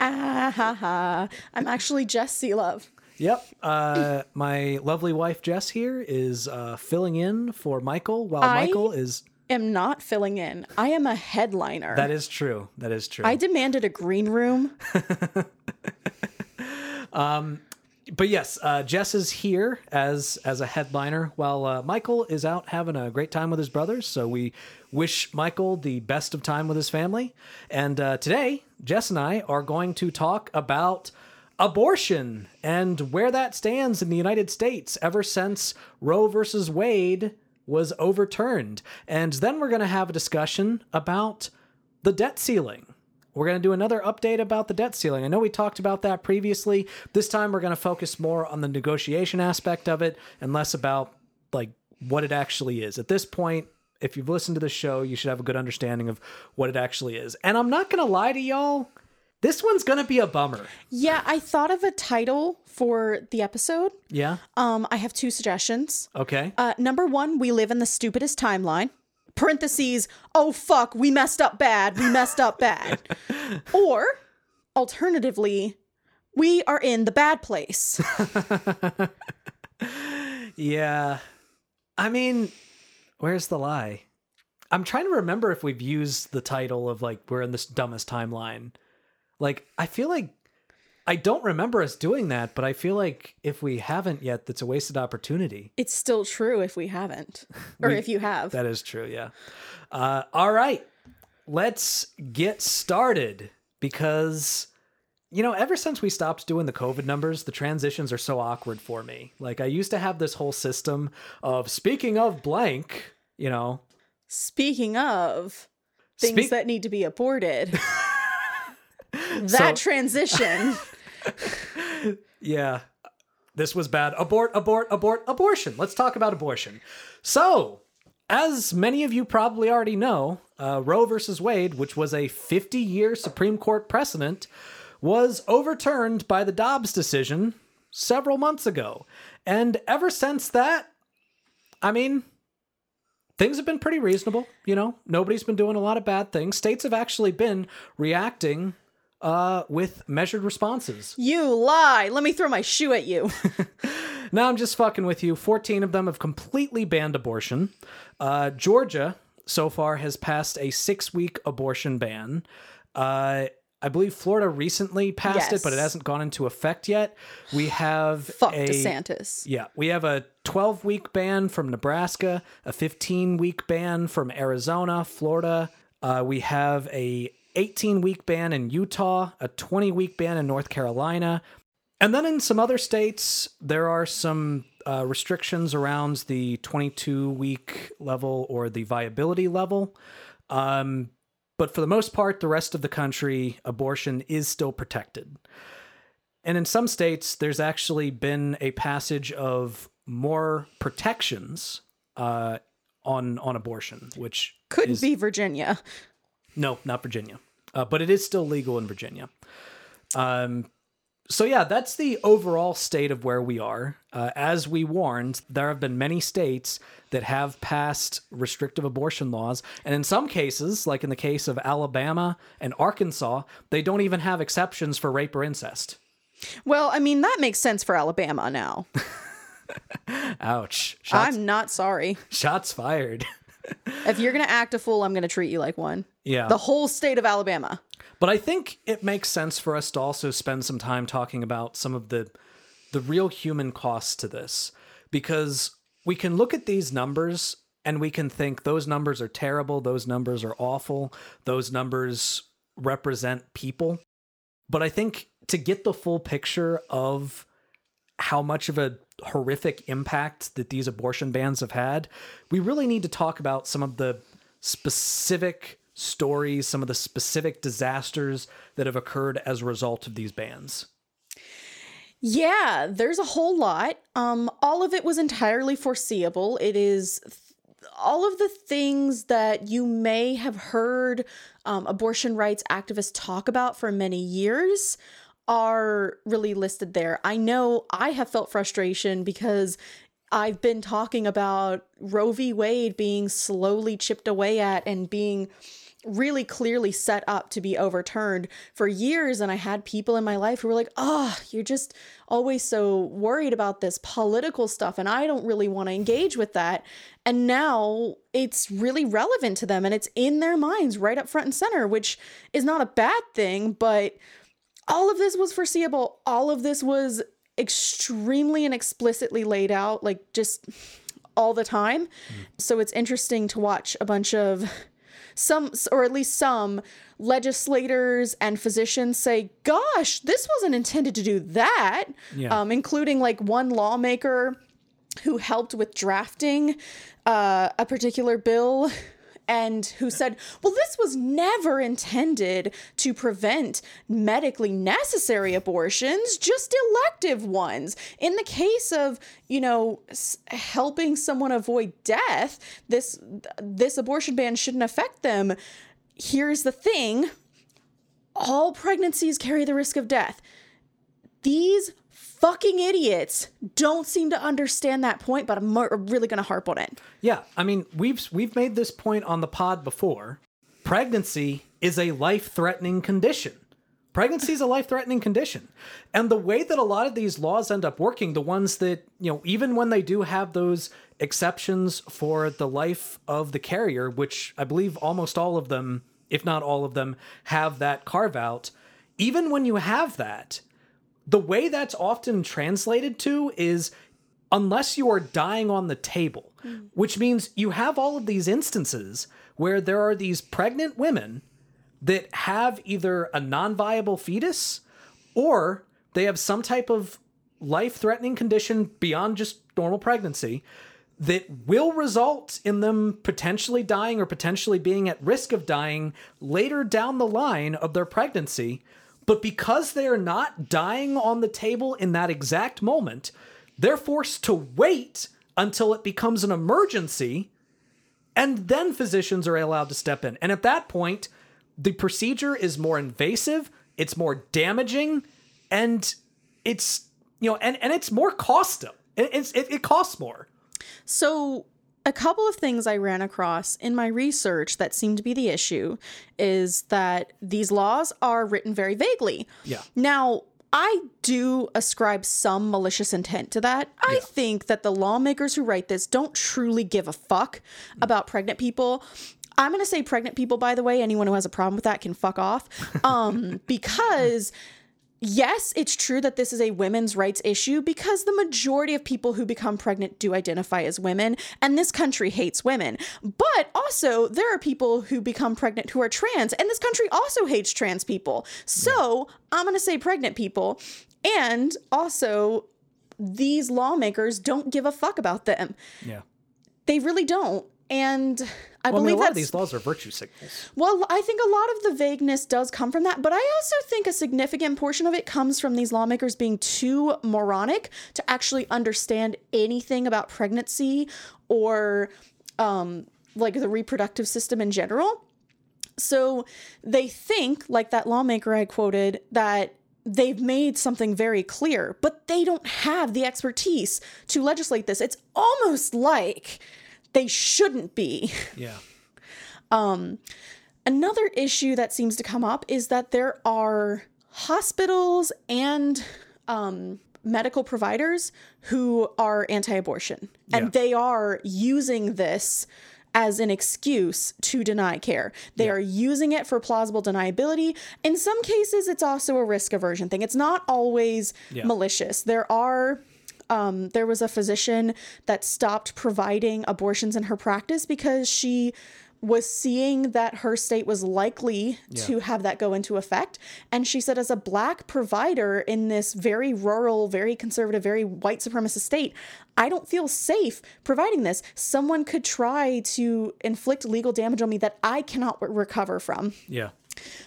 ah ha ha. I'm actually Jess Seelove. Yep. Uh, my lovely wife Jess here is uh, filling in for Michael while I- Michael is. Am not filling in. I am a headliner. That is true. That is true. I demanded a green room. um, but yes, uh, Jess is here as as a headliner, while uh, Michael is out having a great time with his brothers. So we wish Michael the best of time with his family. And uh, today, Jess and I are going to talk about abortion and where that stands in the United States ever since Roe versus Wade was overturned. And then we're going to have a discussion about the debt ceiling. We're going to do another update about the debt ceiling. I know we talked about that previously. This time we're going to focus more on the negotiation aspect of it and less about like what it actually is. At this point, if you've listened to the show, you should have a good understanding of what it actually is. And I'm not going to lie to y'all, this one's going to be a bummer. Yeah, I thought of a title for the episode. Yeah? Um, I have two suggestions. Okay. Uh, number one, we live in the stupidest timeline. Parentheses, oh fuck, we messed up bad, we messed up bad. or alternatively, we are in the bad place. Yeah. I mean, where's the lie? I'm trying to remember if we've used the title of like we're in this dumbest timeline. Like I feel like I don't remember us doing that, but I feel like if we haven't yet, that's a wasted opportunity. It's still true if we haven't, or We- if you have. That is true, yeah. Uh, all right, let's get started because you know, ever since we stopped doing the COVID numbers, the transitions are so awkward for me. Like I used to have this whole system of speaking of blank, you know, Speaking of things Speak- that need to be aborted, that So- transition. Yeah. This was bad. Abort, abort, abort, abortion. Let's talk about abortion. So, as many of you probably already know, uh, Roe versus Wade, which was a 50 year Supreme Court precedent, was overturned by the Dobbs decision several months ago. And ever since that, I mean, things have been pretty reasonable. You know, nobody's been doing a lot of bad things. States have actually been reacting uh, with measured responses. you lie. Let me throw my shoe at you. now I'm just fucking with you. 14 of them have completely banned abortion. Uh, Georgia, so far, has passed a six week abortion ban. Uh, I believe Florida recently passed it, but it hasn't gone into effect yet. We have Fuck a, DeSantis. Yeah, we have a 12 week ban from Nebraska, a 15 week ban from Arizona, Florida. Uh, we have a 18 week ban in Utah, a 20 week ban in North Carolina. And then in some other states, there are some uh, restrictions around the 22 week level or the viability level. Um, but for the most part, the rest of the country, abortion is still protected. And in some states, there's actually been a passage of more protections uh, on on abortion, which Couldn't is- be Virginia. no, not Virginia, uh, but it is still legal in Virginia. Um, so yeah, that's the overall state of where we are. Uh, as we warned, there have been many states that have passed restrictive abortion laws, and in some cases, like in the case of Alabama and Arkansas, they don't even have exceptions for rape or incest. Well, I mean, that makes sense for Alabama now. Ouch! Shots, I'm not sorry. shots fired. If you're going to act a fool, I'm going to treat you like one. yeah, The whole state of Alabama. But I think it makes sense for us to also spend some time talking about some of the the real human costs to this because we can look at these numbers and we can think those numbers are terrible, those numbers are awful, those numbers represent people. But I think to get the full picture of how much of a horrific impact that these abortion bans have had, we really need to talk about some of the specific stories, some of the specific disasters that have occurred as a result of these bans? Yeah, there's a whole lot. Um, all of it was entirely foreseeable. It is th- all of the things that you may have heard um, abortion rights activists talk about for many years are really listed there. I know I have felt frustration because I've been talking about Roe v. Wade being slowly chipped away at and being really clearly set up to be overturned for years. And I had people in my life who were like, oh, you're just always so worried about this political stuff. And I don't really want to engage with that. And now it's really relevant to them and it's in their minds right up front and center, which is not a bad thing. But all of this was foreseeable. All of this was extremely and explicitly laid out, like just all the time. Mm. So it's interesting to watch a bunch of some, or at least some legislators and physicians say, gosh, this wasn't intended to do that, yeah. um, including like one lawmaker who helped with drafting uh, a particular bill and who said, well, this was never intended to prevent medically necessary abortions, just elective ones. In the case of, you know, helping someone avoid death, this this abortion ban shouldn't affect them. Here's the thing. All pregnancies carry the risk of death. These fucking idiots don't seem to understand that point, but I'm really going to harp on it. Yeah, I mean, we've we've made this point on the pod before. Pregnancy is a life-threatening condition. Pregnancy is a life-threatening condition. And the way that a lot of these laws end up working, the ones that, you know, even when they do have those exceptions for the life of the carrier, which I believe almost all of them, if not all of them, have that carve out, even when you have that, the way that's often translated to is unless you are dying on the table, mm. which means you have all of these instances where there are these pregnant women that have either a non viable fetus or they have some type of life threatening condition beyond just normal pregnancy that will result in them potentially dying or potentially being at risk of dying later down the line of their pregnancy but because they are not dying on the table in that exact moment, they're forced to wait until it becomes an emergency, and then physicians are allowed to step in. And at that point, the procedure is more invasive, it's more damaging, and it's you know, and and it's more costly. It, it's it, it costs more. So a couple of things I ran across in my research that seem to be the issue is that these laws are written very vaguely. Yeah. Now, I do ascribe some malicious intent to that. I yeah. think that the lawmakers who write this don't truly give a fuck about pregnant people. I'm going to say pregnant people, by the way. Anyone who has a problem with that can fuck off. Um, because yes, it's true that this is a women's rights issue because the majority of people who become pregnant do identify as women, and this country hates women. But also, there are people who become pregnant who are trans, and this country also hates trans people. So I'm going to say pregnant people. And also, these lawmakers don't give a fuck about them. Yeah. They really don't. And I well, believe I mean, a lot of these laws are virtue signals. Well, I think a lot of the vagueness does come from that, but I also think a significant portion of it comes from these lawmakers being too moronic to actually understand anything about pregnancy or um, like the reproductive system in general. So they think, like that lawmaker I quoted, that they've made something very clear, but they don't have the expertise to legislate this. It's almost like they shouldn't be. Yeah. um, another issue that seems to come up is that there are hospitals and um, medical providers who are anti-abortion, and yeah. they are using this as an excuse to deny care. They yeah. are using it for plausible deniability. In some cases, it's also a risk aversion thing. It's not always yeah. malicious. There are um, there was a physician that stopped providing abortions in her practice because she was seeing that her state was likely to have that go into effect. And she said, as a black provider in this very rural, very conservative, very white supremacist state, I don't feel safe providing this. Someone could try to inflict legal damage on me that I cannot re- recover from. Yeah.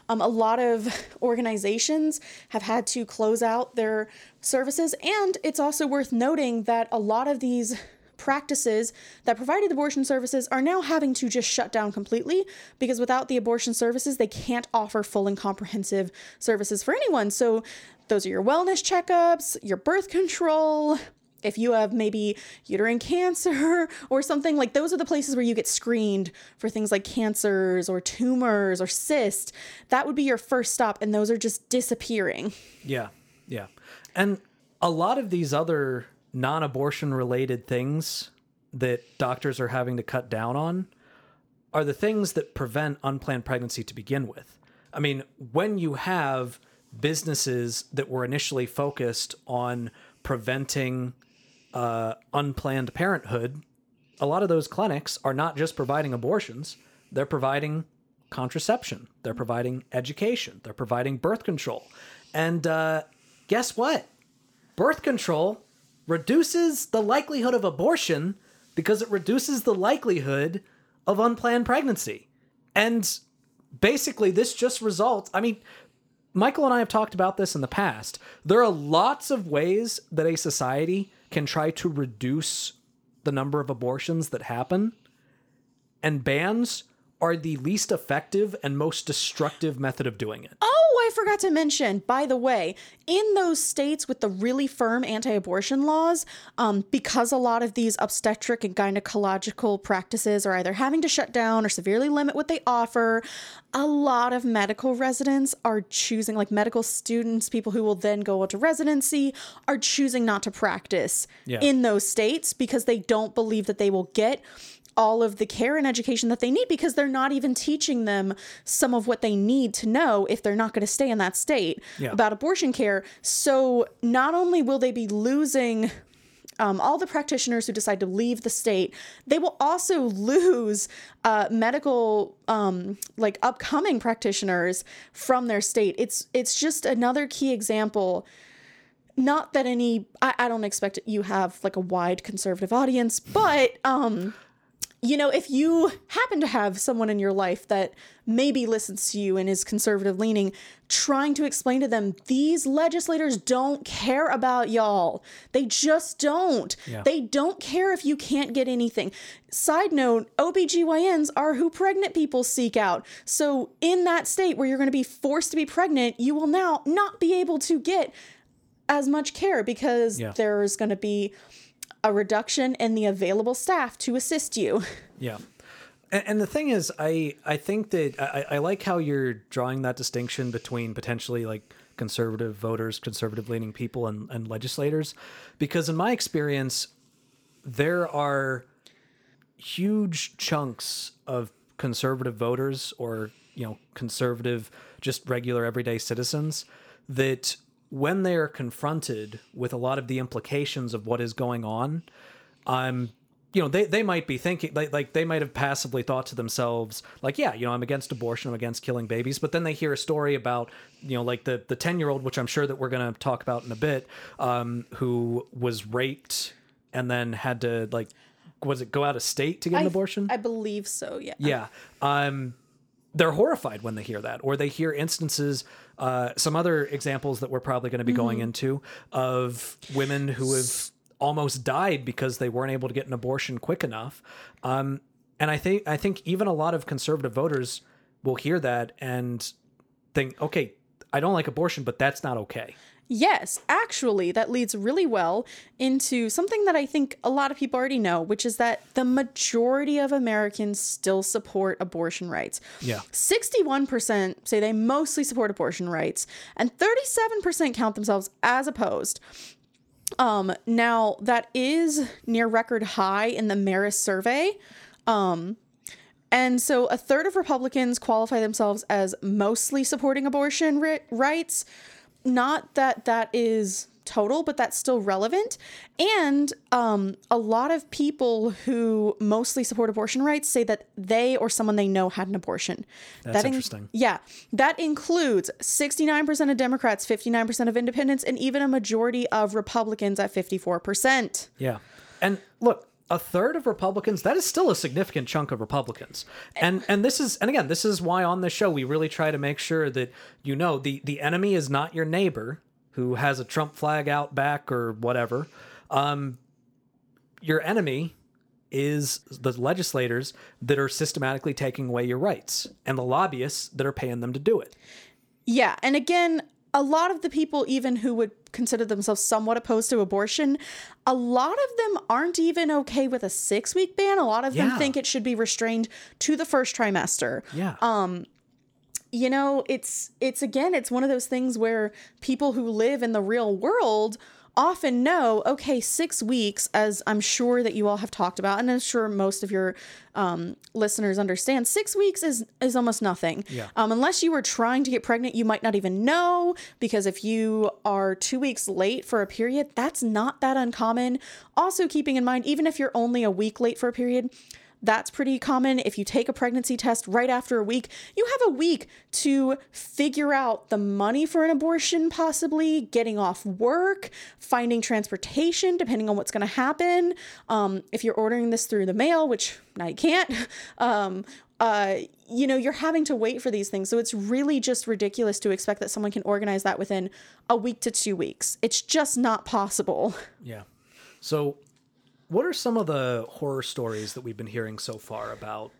Um, a lot of organizations have had to close out their services. And it's also worth noting that a lot of these practices that provided abortion services are now having to just shut down completely because without the abortion services, they can't offer full and comprehensive services for anyone. So, those are your wellness checkups, your birth control, if you have maybe uterine cancer or something like those are the places where you get screened for things like cancers or tumors or cysts that would be your first stop and those are just disappearing Yeah. Yeah. And a lot of these other non abortion related things that doctors are having to cut down on are the things that prevent unplanned pregnancy to begin with. I mean, when you have businesses that were initially focused on preventing uh, unplanned parenthood, a lot of those clinics are not just providing abortions, they're providing contraception, they're providing education, they're providing birth control. And uh, guess what? Birth control reduces the likelihood of abortion because it reduces the likelihood of unplanned pregnancy. And basically, this just results. I mean, Michael and I have talked about this in the past. There are lots of ways that a society can try to reduce the number of abortions that happen, and bans are the least effective and most destructive method of doing it. Oh, I forgot to mention, by the way, in those states with the really firm anti abortion laws, um, because a lot of these obstetric and gynecological practices are either having to shut down or severely limit what they offer, a lot of medical residents are choosing, like medical students, people who will then go into residency, are choosing not to practice Yeah. in those states because they don't believe that they will get all of the care and education that they need because they're not even teaching them some of what they need to know if they're not going to stay in that state Yeah. about abortion care. So not only will they be losing um, all the practitioners who decide to leave the state, they will also lose uh, medical, um, like upcoming practitioners from their state. It's it's just another key example not that any I, I don't expect you have like a wide conservative audience but um you know if you happen to have someone in your life that maybe listens to you and is conservative leaning trying to explain to them these legislators don't care about y'all they just don't Yeah. they don't care if you can't get anything side note obgyns are who pregnant people seek out so in that state where you're going to be forced to be pregnant you will now not be able to get as much care because Yeah. there's going to be a reduction in the available staff to assist you. Yeah. And, the thing is, I I think that I, I like how you're drawing that distinction between potentially like conservative voters, conservative leaning people, and, and legislators, because in my experience, there are huge chunks of conservative voters or you know conservative just regular everyday citizens that when they are confronted with a lot of the implications of what is going on I'm you know they, they might be thinking like, like they might have passively thought to themselves like yeah you know i'm against abortion i'm against killing babies but then they hear a story about you know like the the 10 year old which i'm sure that we're going to talk about in a bit um who was raped and then had to like was it go out of state to get an I- abortion I believe so, yeah. yeah. Um, they're horrified when they hear that, or they hear instances, uh, some other examples that we're probably going to be going into of women who have almost died because they weren't able to get an abortion quick enough. Um, and I think I think even a lot of conservative voters will hear that and think, okay, I don't like abortion, but that's not okay. Yes, actually, that leads really well into something that I think a lot of people already know, which is that the majority of Americans still support abortion rights. Yeah. 61% say they mostly support abortion rights, and 37% count themselves as opposed. Um, now that is near record high in the Marist survey. Um, and so a third of Republicans qualify themselves as mostly supporting abortion ri- rights. Not that that is total, but that's still relevant. And um, a lot of people who mostly support abortion rights say that they or someone they know had an abortion. That's that in- interesting. yeah, that includes 69% of Democrats, 59% of independents, and even a majority of Republicans at 54%. Yeah. And look, a third of Republicans, that is still a significant chunk of Republicans. And and this is and again, this is why on this show we really try to make sure that you know the the enemy is not your neighbor who has a Trump flag out back or whatever. Um your enemy is the legislators that are systematically taking away your rights and the lobbyists that are paying them to do it. Yeah, and again, a lot of the people, even who would consider themselves somewhat opposed to abortion, a lot of them aren't even okay with a six week ban. A lot of them think it should be restrained to the first trimester. Yeah. Um, you know it's it's again it's one of those things where people who live in the real world often know okay six weeks as i'm sure that you all have talked about and i'm sure most of your um, listeners understand six weeks is is almost nothing Yeah. um, unless you were trying to get pregnant you might not even know because if you are two weeks late for a period that's not that uncommon also keeping in mind even if you're only a week late for a period that's pretty common. If you take a pregnancy test right after a week, you have a week to figure out the money for an abortion, possibly getting off work, finding transportation, depending on what's going to happen. Um, if you're ordering this through the mail, which now you can't, um, uh, you know, you're having to wait for these things. So it's really just ridiculous to expect that someone can organize that within a week to two weeks. It's just not possible. Yeah. So, what are some of the horror stories that we've been hearing so far about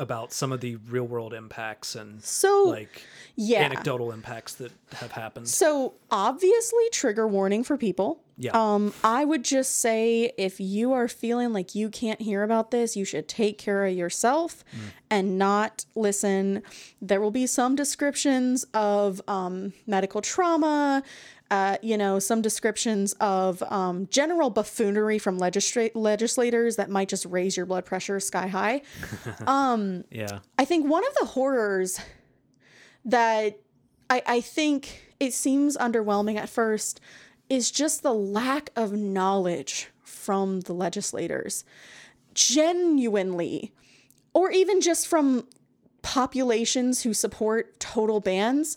about some of the real world impacts and So, like yeah. anecdotal impacts that have happened? So obviously trigger warning for people. Yeah. Um I would just say if you are feeling like you can't hear about this, you should take care of yourself and not listen. There will be some descriptions of um medical trauma, uh, you know, some descriptions of um, general buffoonery from legisla- legislators that might just raise your blood pressure sky high. yeah. I think one of the horrors that I, I think it seems underwhelming at first is just the lack of knowledge from the legislators. Genuinely, or even just from populations who support total bans,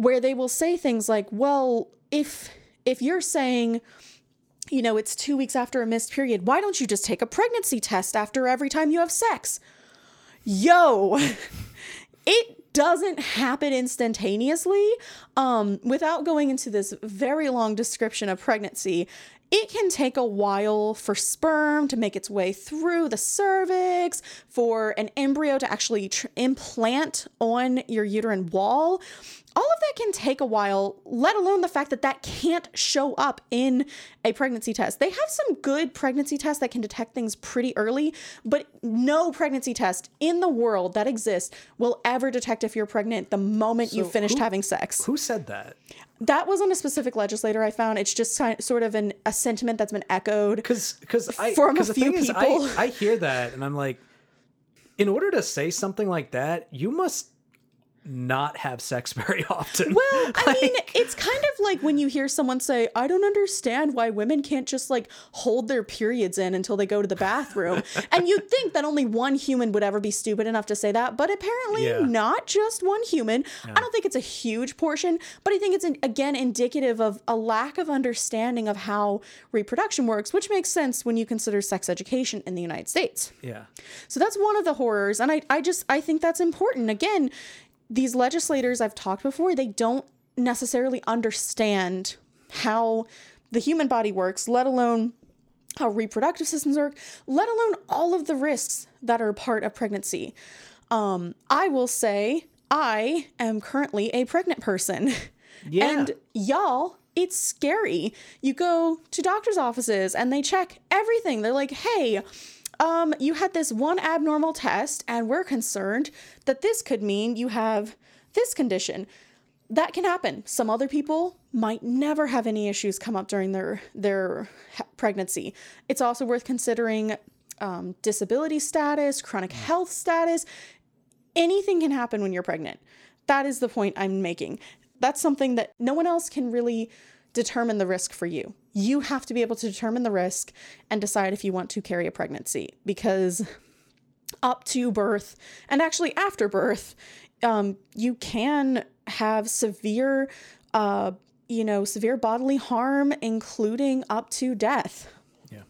where they will say things like, well, if if you're saying you know, it's two weeks after a missed period. Why don't you just take a pregnancy test after every time you have sex? Yo, it doesn't happen instantaneously. Um, without going into this very long description of pregnancy, it can take a while for sperm to make its way through the cervix, for an embryo to actually tr- implant on your uterine wall. All of that can take a while, let alone the fact that that can't show up in a pregnancy test. They have some good pregnancy tests that can detect things pretty early, but no pregnancy test in the world that exists will ever detect if you're pregnant the moment you So finished who- having sex. Who said that? That wasn't a specific legislator I found. It's just kind of, sort of an, a sentiment that's been echoed. Because because I From a 'cause the few thing is, people. I, I hear that and I'm like, in order to say something like that, you must not have sex very often. Well, I mean, it's kind of like when you hear someone say, I don't understand why women can't just like hold their periods in until they go to the bathroom. and you'd think that only one human would ever be stupid enough to say that, but apparently Yeah. not just one human. I don't think it's a huge portion, but I think it's, again, indicative of a lack of understanding of how reproduction works, which makes sense when you consider sex education in the United States. yeah. So that's one of the horrors. And I, I just I think that's important. Again, these legislators I've talked before, they don't necessarily understand how the human body works, let alone how reproductive systems work, let alone all of the risks that are part of pregnancy. Um, I will say I am currently a pregnant person. Yeah. And y'all, it's scary. You go to doctor's offices and they check everything. They're like, hey, um, you had this one abnormal test, and we're concerned that this could mean you have this condition. That can happen. Some other people might never have any issues come up during their their pregnancy. It's also worth considering um, disability status, chronic health status. Anything can happen when you're pregnant. That is the point I'm making. That's something that no one else can really determine the risk for you. You have to be able to determine the risk and decide if you want to carry a pregnancy because up to birth and actually after birth, um, you can have severe, uh, you know, severe bodily harm, including up to death. Yeah.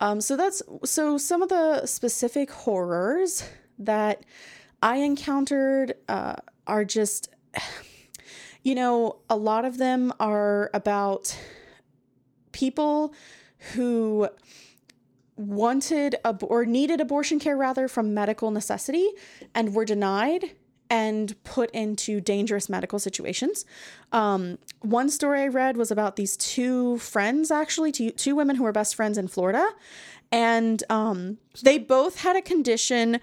Um, so that's so some of the specific horrors that I encountered uh, are just, you know, a lot of them are about people who wanted ab- or needed abortion care rather from medical necessity and were denied and put into dangerous medical situations. Um, one story I read was about these two friends, actually, two, two women who were best friends in Florida. And um, they both had a condition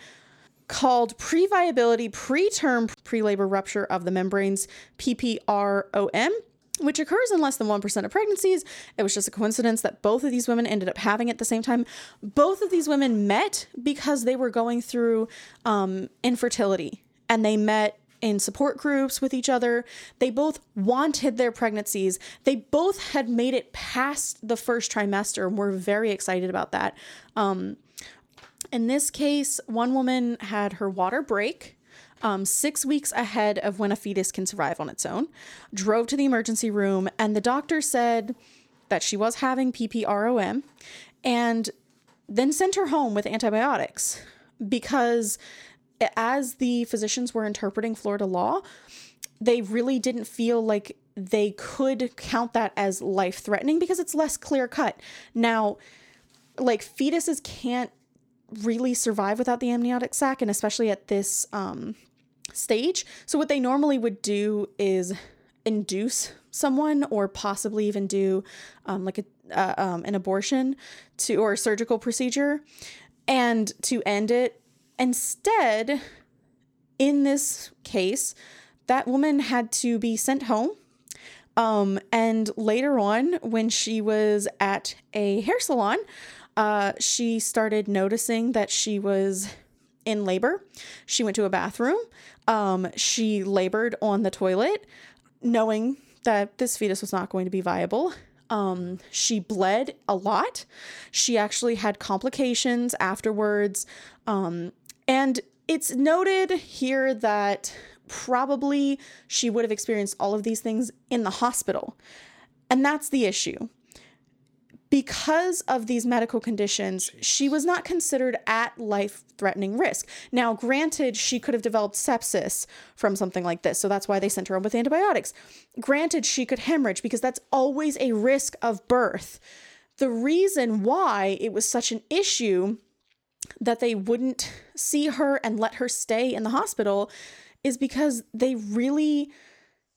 called previability preterm pre-labor rupture of the membranes PPROM which occurs in less than 1% of pregnancies. It was just a coincidence that both of these women ended up having it at the same time. Both of these women met because they were going through um, infertility and they met in support groups with each other. They both wanted their pregnancies. They both had made it past the first trimester and were very excited about that. Um, in this case, one woman had her water break um, six weeks ahead of when a fetus can survive on its own, drove to the emergency room, and the doctor said that she was having PPROM and then sent her home with antibiotics because as the physicians were interpreting Florida law, they really didn't feel like they could count that as life threatening because it's less clear cut. Now, like fetuses can't really survive without the amniotic sac, and especially at this um, stage. So, what they normally would do is induce someone or possibly even do um, like a, uh, um, an abortion to or a surgical procedure and to end it. Instead, in this case, that woman had to be sent home. Um, and later on, when she was at a hair salon, uh, she started noticing that she was in labor. She went to a bathroom. Um, she labored on the toilet, knowing that this fetus was not going to be viable. Um, she bled a lot. She actually had complications afterwards. Um, and it's noted here that probably she would have experienced all of these things in the hospital. And that's the issue because of these medical conditions, she was not considered at life threatening risk. Now, granted, she could have developed sepsis from something like this, so that's why they sent her home with antibiotics. Granted, she could hemorrhage because that's always a risk of birth. The reason why it was such an issue that they wouldn't see her and let her stay in the hospital is because they really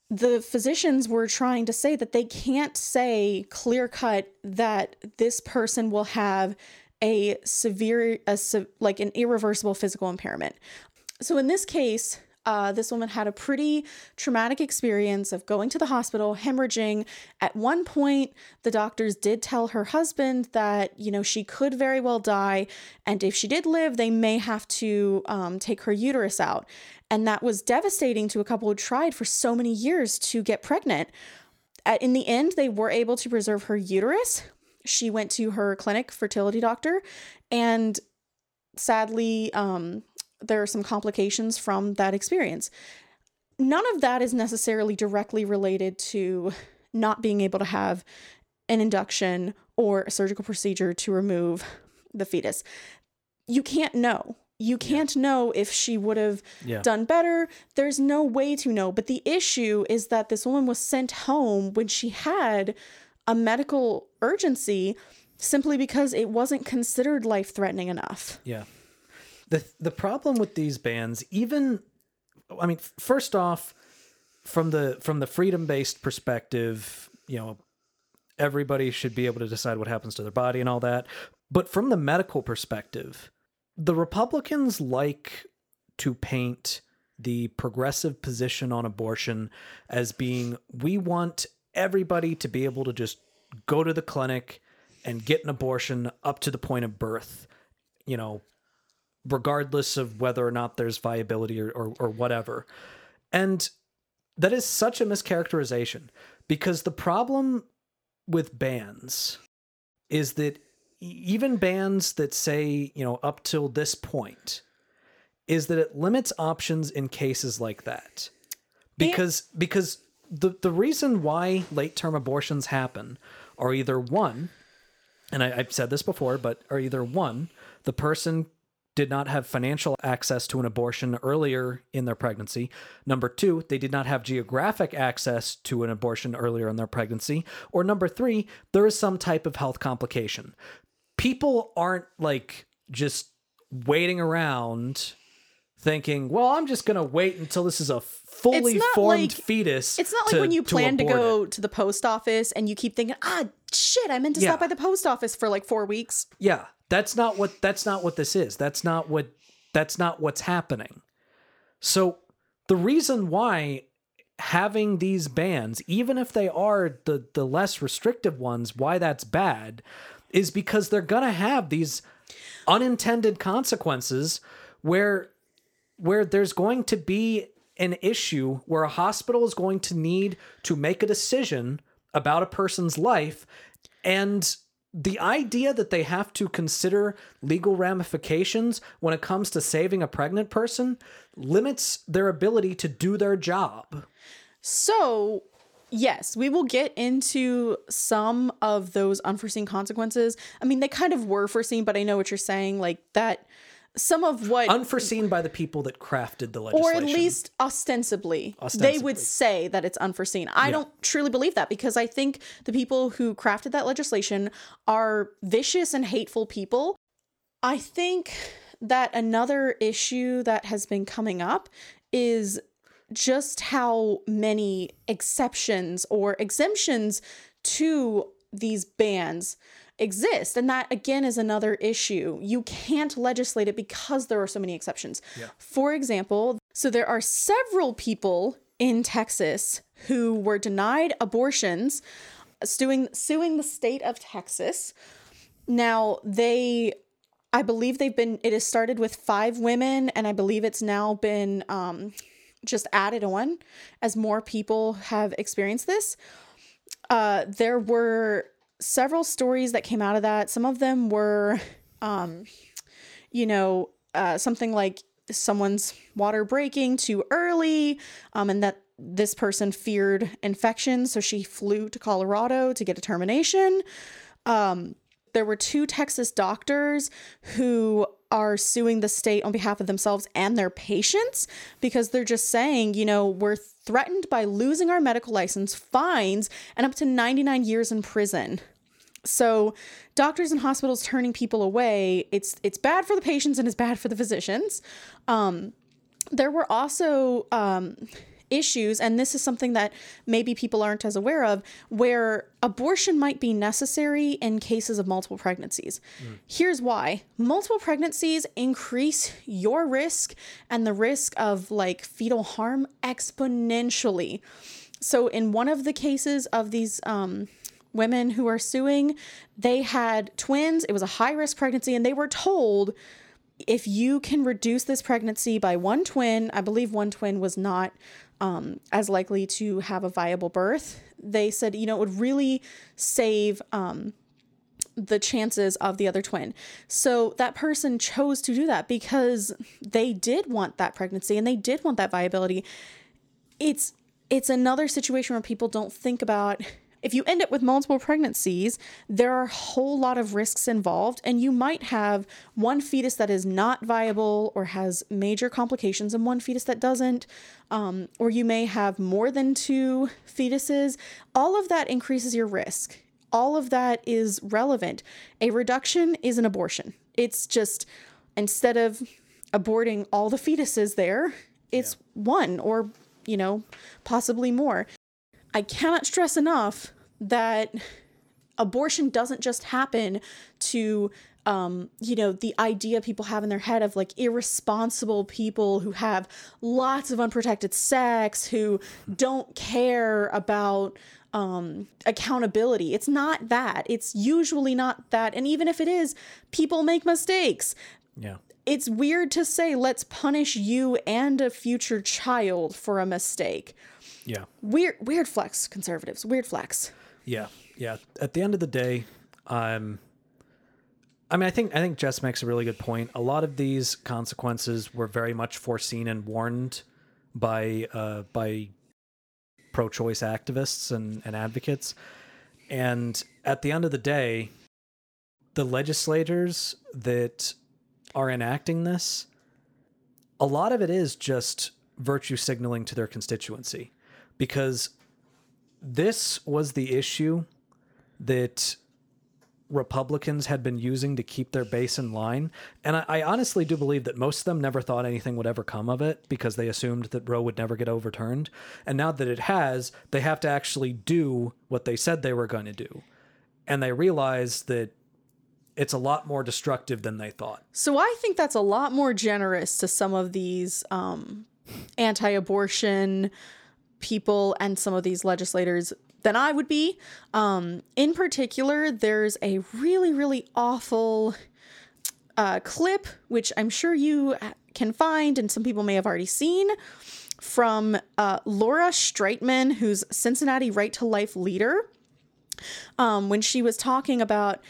the physicians were trying to say that they can't say clear cut that this person will have a severe a like an irreversible physical impairment. So in this case, uh, this woman had a pretty traumatic experience of going to the hospital, hemorrhaging. At one point, the doctors did tell her husband that, you know, she could very well die. And if she did live, they may have to um, take her uterus out. And that was devastating to a couple who tried for so many years to get pregnant. At, in the end, they were able to preserve her uterus. She went to her clinic fertility doctor, and sadly, um, there are some complications from that experience. None of that is necessarily directly related to not being able to have an induction or a surgical procedure to remove the fetus. You can't know you can't yeah. know if she would have yeah. done better. There's no way to know. But the issue is that this woman was sent home when she had a medical urgency simply because it wasn't considered life threatening enough. Yeah. The the problem with these bans even I mean first off from the from the freedom-based perspective, you know, everybody should be able to decide what happens to their body and all that. But from the medical perspective, the Republicans like to paint the progressive position on abortion as being we want everybody to be able to just go to the clinic and get an abortion up to the point of birth, you know, regardless of whether or not there's viability or, or, or whatever. And that is such a mischaracterization because the problem with bans is that even bans that say, you know, up till this point, is that it limits options in cases like that. Because because the the reason why late term abortions happen are either one, and I, I've said this before, but are either one, the person did not have financial access to an abortion earlier in their pregnancy. Number two, they did not have geographic access to an abortion earlier in their pregnancy. Or number three, there is some type of health complication. People aren't like just waiting around thinking, well, I'm just going to wait until this is a fully formed like- fetus. It's not like when you plan to, it. go to the post office and you keep thinking, ah, shit, I meant to Yeah. stop by the post office for like four weeks. Yeah, that's not what that's not what this is. That's not what that's not what's happening. So the reason why having these bans, even if they are the the less restrictive ones, why that's bad is because they're going to have these unintended consequences where where there's going to be an issue where a hospital is going to need to make a decision about a person's life and the idea that they have to consider legal ramifications when it comes to saving a pregnant person limits their ability to do their job. So, yes, we will get into some of those unforeseen consequences. I mean, they kind of were foreseen, but I know what you're saying. Like that, some of what, Unforeseen by the people that crafted the legislation, or at least ostensibly, they would say that it's unforeseen. I don't truly believe that because I think the people who crafted that legislation are vicious and hateful people. I think that another issue that has been coming up is just how many exceptions or exemptions to these bans exist. And that, again, is another issue. You can't legislate it because there are so many exceptions. Yeah. For example, so there are several people in Texas who were denied abortions suing suing the state of Texas. Now, they I believe they've been it has started with 5 women and I believe it's now been um just added on as more people have experienced this. Uh there were several stories that came out of that. Some of them were um you know, uh something like someone's water breaking too early um and that this person feared infection so she flew to Colorado to get a termination there were two Texas doctors who are suing the state on behalf of themselves and their patients because they're just saying, you know, we're threatened by losing our medical license, fines, and up to 99 years in prison. So, doctors and hospitals turning people away, it's it's bad for the patients and it's bad for the physicians. Um, there were also um, issues, and this is something that maybe people aren't as aware of, where abortion might be necessary in cases of multiple pregnancies. Here's why multiple pregnancies increase your risk and the risk of like fetal harm exponentially. So, in one of the cases of these um, women who are suing, they had twins. It was a high risk pregnancy, and they were told if you can reduce this pregnancy by one twin, I believe one twin was not um, as likely to have a viable birth. They said, you know, it would really save um, the chances of the other twin. So that person chose to do that because they did want that pregnancy and they did want that viability. It's it's another situation where people don't think about if you end up with multiple pregnancies, there are a whole lot of risks involved, and you might have one fetus that is not viable or has major complications, and one fetus that doesn't. Um, or you may have more than two fetuses. All of that increases your risk. All of that is relevant. A reduction is an abortion. It's just instead of aborting all the fetuses there, it's one or, you know, possibly more. I cannot stress enough that abortion doesn't just happen to um, you know, the idea people have in their head of like irresponsible people who have lots of unprotected sex, who don't care about um, accountability. It's not that. It's usually not that. And even if it is, people make mistakes Yeah. it's weird to say let's punish you and a future child for a mistake. Yeah. Weird, weird flex, conservatives. Weird flex. Yeah, yeah. At the end of the day, um, I mean, I think I think Jess makes a really good point. A lot of these consequences were very much foreseen and warned by uh, by pro-choice activists and, and advocates. And at the end of the day, the legislators that are enacting this, a lot of it is just virtue signaling to their constituency, because this was the issue that Republicans had been using to keep their base in line. And I, I, honestly do believe that most of them never thought anything would ever come of it because they assumed that Roe would never get overturned. And now that it has, they have to actually do what they said they were going to do. And they realize that it's a lot more destructive than they thought. So I think that's a lot more generous to some of these um, anti abortion people and some of these legislators than I would be. Um, in particular, there's a really, really awful uh, clip, which I'm sure you can find, and some people may have already seen, from uh, Laura Strietmann, who's Cincinnati Right to Life leader, um, when she was talking about.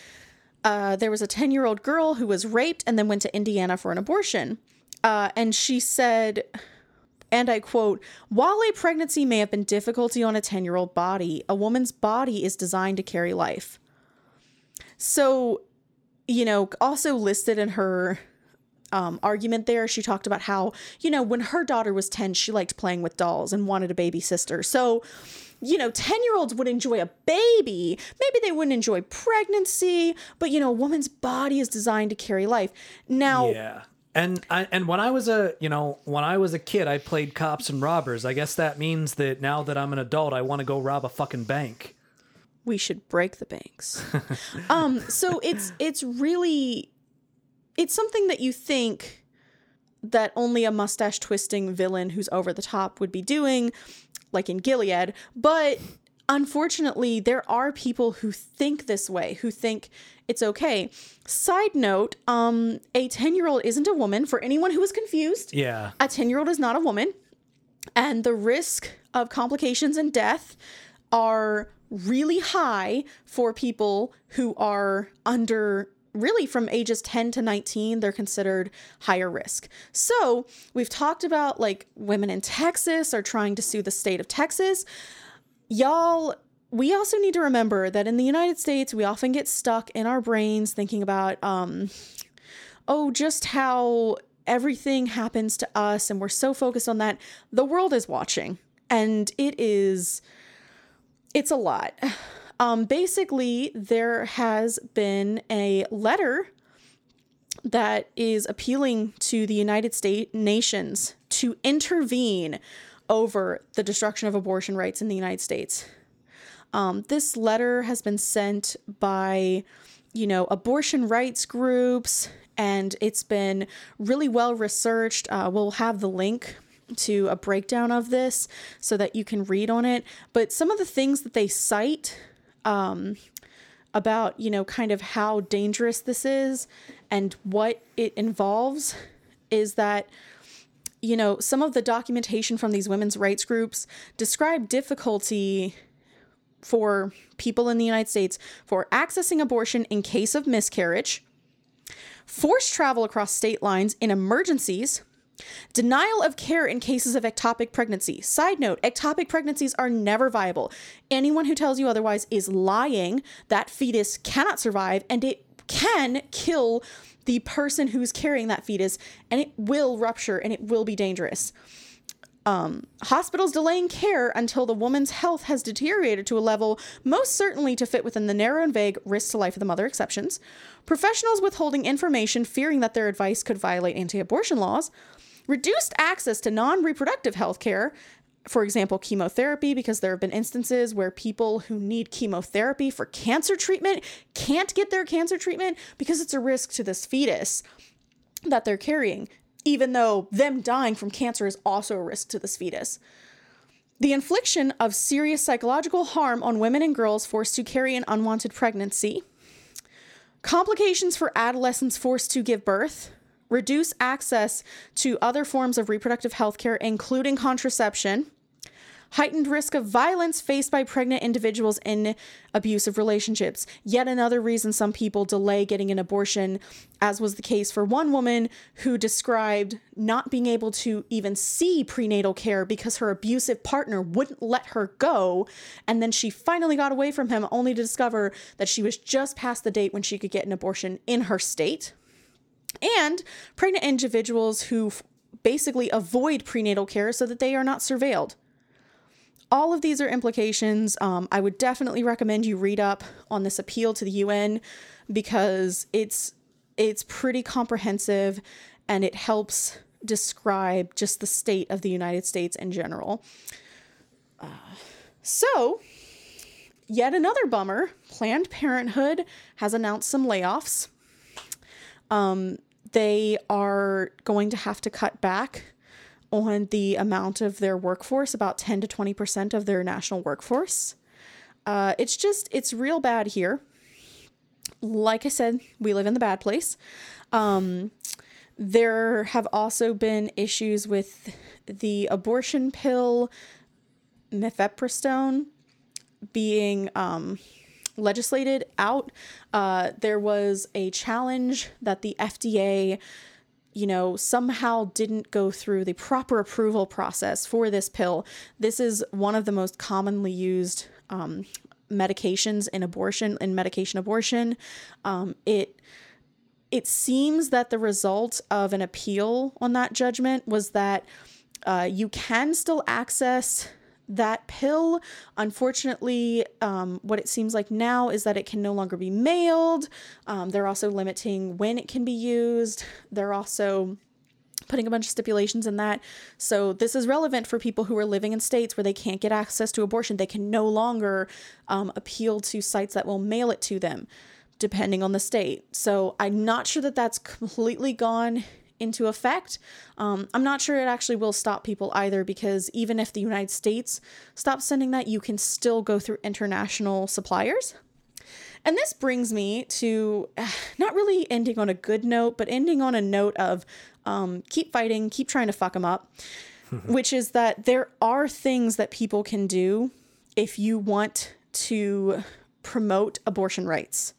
Uh, there was a 10 year old girl who was raped and then went to Indiana for an abortion. Uh, and she said, and I quote, while a pregnancy may have been difficulty on a 10 year old body, a woman's body is designed to carry life. So, you know, also listed in her um, argument there, she talked about how, you know, when her daughter was 10, she liked playing with dolls and wanted a baby sister. So, you know, 10 year olds would enjoy a baby. Maybe they wouldn't enjoy pregnancy, but, you know, a woman's body is designed to carry life. Now, yeah. And I, and when I was a you know when I was a kid, I played cops and robbers. I guess that means that now that I'm an adult, I want to go rob a fucking bank. We should break the banks. um, so it's it's really it's something that you think that only a mustache twisting villain who's over the top would be doing, like in Gilead. But unfortunately, there are people who think this way, who think it's okay. Side note, um, a 10 year old isn't a woman. For anyone who is confused, Yeah. a 10 year old is not a woman. And the risk of complications and death are really high for people who are under really from ages 10 to 19 they're considered higher risk so we've talked about like women in texas are trying to sue the state of texas y'all we also need to remember that in the United States, we often get stuck in our brains thinking about, um, oh, just how everything happens to us, and we're so focused on that. The world is watching, and it is, it's a lot. Um, basically, there has been a letter that is appealing to the United States nations to intervene over the destruction of abortion rights in the United States. Um, this letter has been sent by, you know, abortion rights groups, and it's been really well researched. Uh, we'll have the link to a breakdown of this so that you can read on it. But some of the things that they cite um, about, you know, kind of how dangerous this is and what it involves is that you know, some of the documentation from these women's rights groups describe difficulty for people in the United States for accessing abortion in case of miscarriage, forced travel across state lines in emergencies, denial of care in cases of ectopic pregnancy. Side note ectopic pregnancies are never viable. Anyone who tells you otherwise is lying. That fetus cannot survive and it can kill the person who's carrying that fetus and it will rupture and it will be dangerous. Um, hospitals delaying care until the woman's health has deteriorated to a level most certainly to fit within the narrow and vague risk to life of the mother exceptions. Professionals withholding information, fearing that their advice could violate anti abortion laws. Reduced access to non reproductive health care, for example, chemotherapy, because there have been instances where people who need chemotherapy for cancer treatment can't get their cancer treatment because it's a risk to this fetus that they're carrying even though them dying from cancer is also a risk to this fetus. The infliction of serious psychological harm on women and girls forced to carry an unwanted pregnancy. Complications for adolescents forced to give birth. Reduce access to other forms of reproductive health care, including contraception. Heightened risk of violence faced by pregnant individuals in abusive relationships. Yet another reason some people delay getting an abortion, as was the case for one woman who described not being able to even see prenatal care because her abusive partner wouldn't let her go. And then she finally got away from him only to discover that she was just past the date when she could get an abortion in her state. And pregnant individuals who basically avoid prenatal care so that they are not surveilled all of these are implications. Um, I would definitely recommend you read up on this appeal to the UN because it's it's pretty comprehensive and it helps describe just the state of the United States in general. Uh, so, yet another bummer Planned Parenthood has announced some layoffs. Um, they are going to have to cut back on the amount of their workforce, about 10 to 20% of their national workforce. Uh, it's just, it's real bad here. Like I said, we live in the bad place. Um, there have also been issues with the abortion pill mifepristone being um, legislated out. Uh, there was a challenge that the FDA you know, somehow didn't go through the proper approval process for this pill. This is one of the most commonly used um, medications in abortion, in medication abortion. Um, it it seems that the result of an appeal on that judgment was that uh, you can still access that pill, unfortunately, um, what it seems like now is that it can no longer be mailed. Um, they're also limiting when it can be used. They're also putting a bunch of stipulations in that. So this is relevant for people who are living in states where they can't get access to abortion. They can no longer um, appeal to sites that will mail it to them, depending on the state. So I'm not sure that that's completely gone into effect. Um, I'm not sure it actually will stop people either because even if the United States stops sending that, you can still go through international suppliers. And this brings me to not really ending on a good note, but ending on a note of um, keep fighting, keep trying to fuck them up, which is that there are things that people can do if you want to promote abortion rights.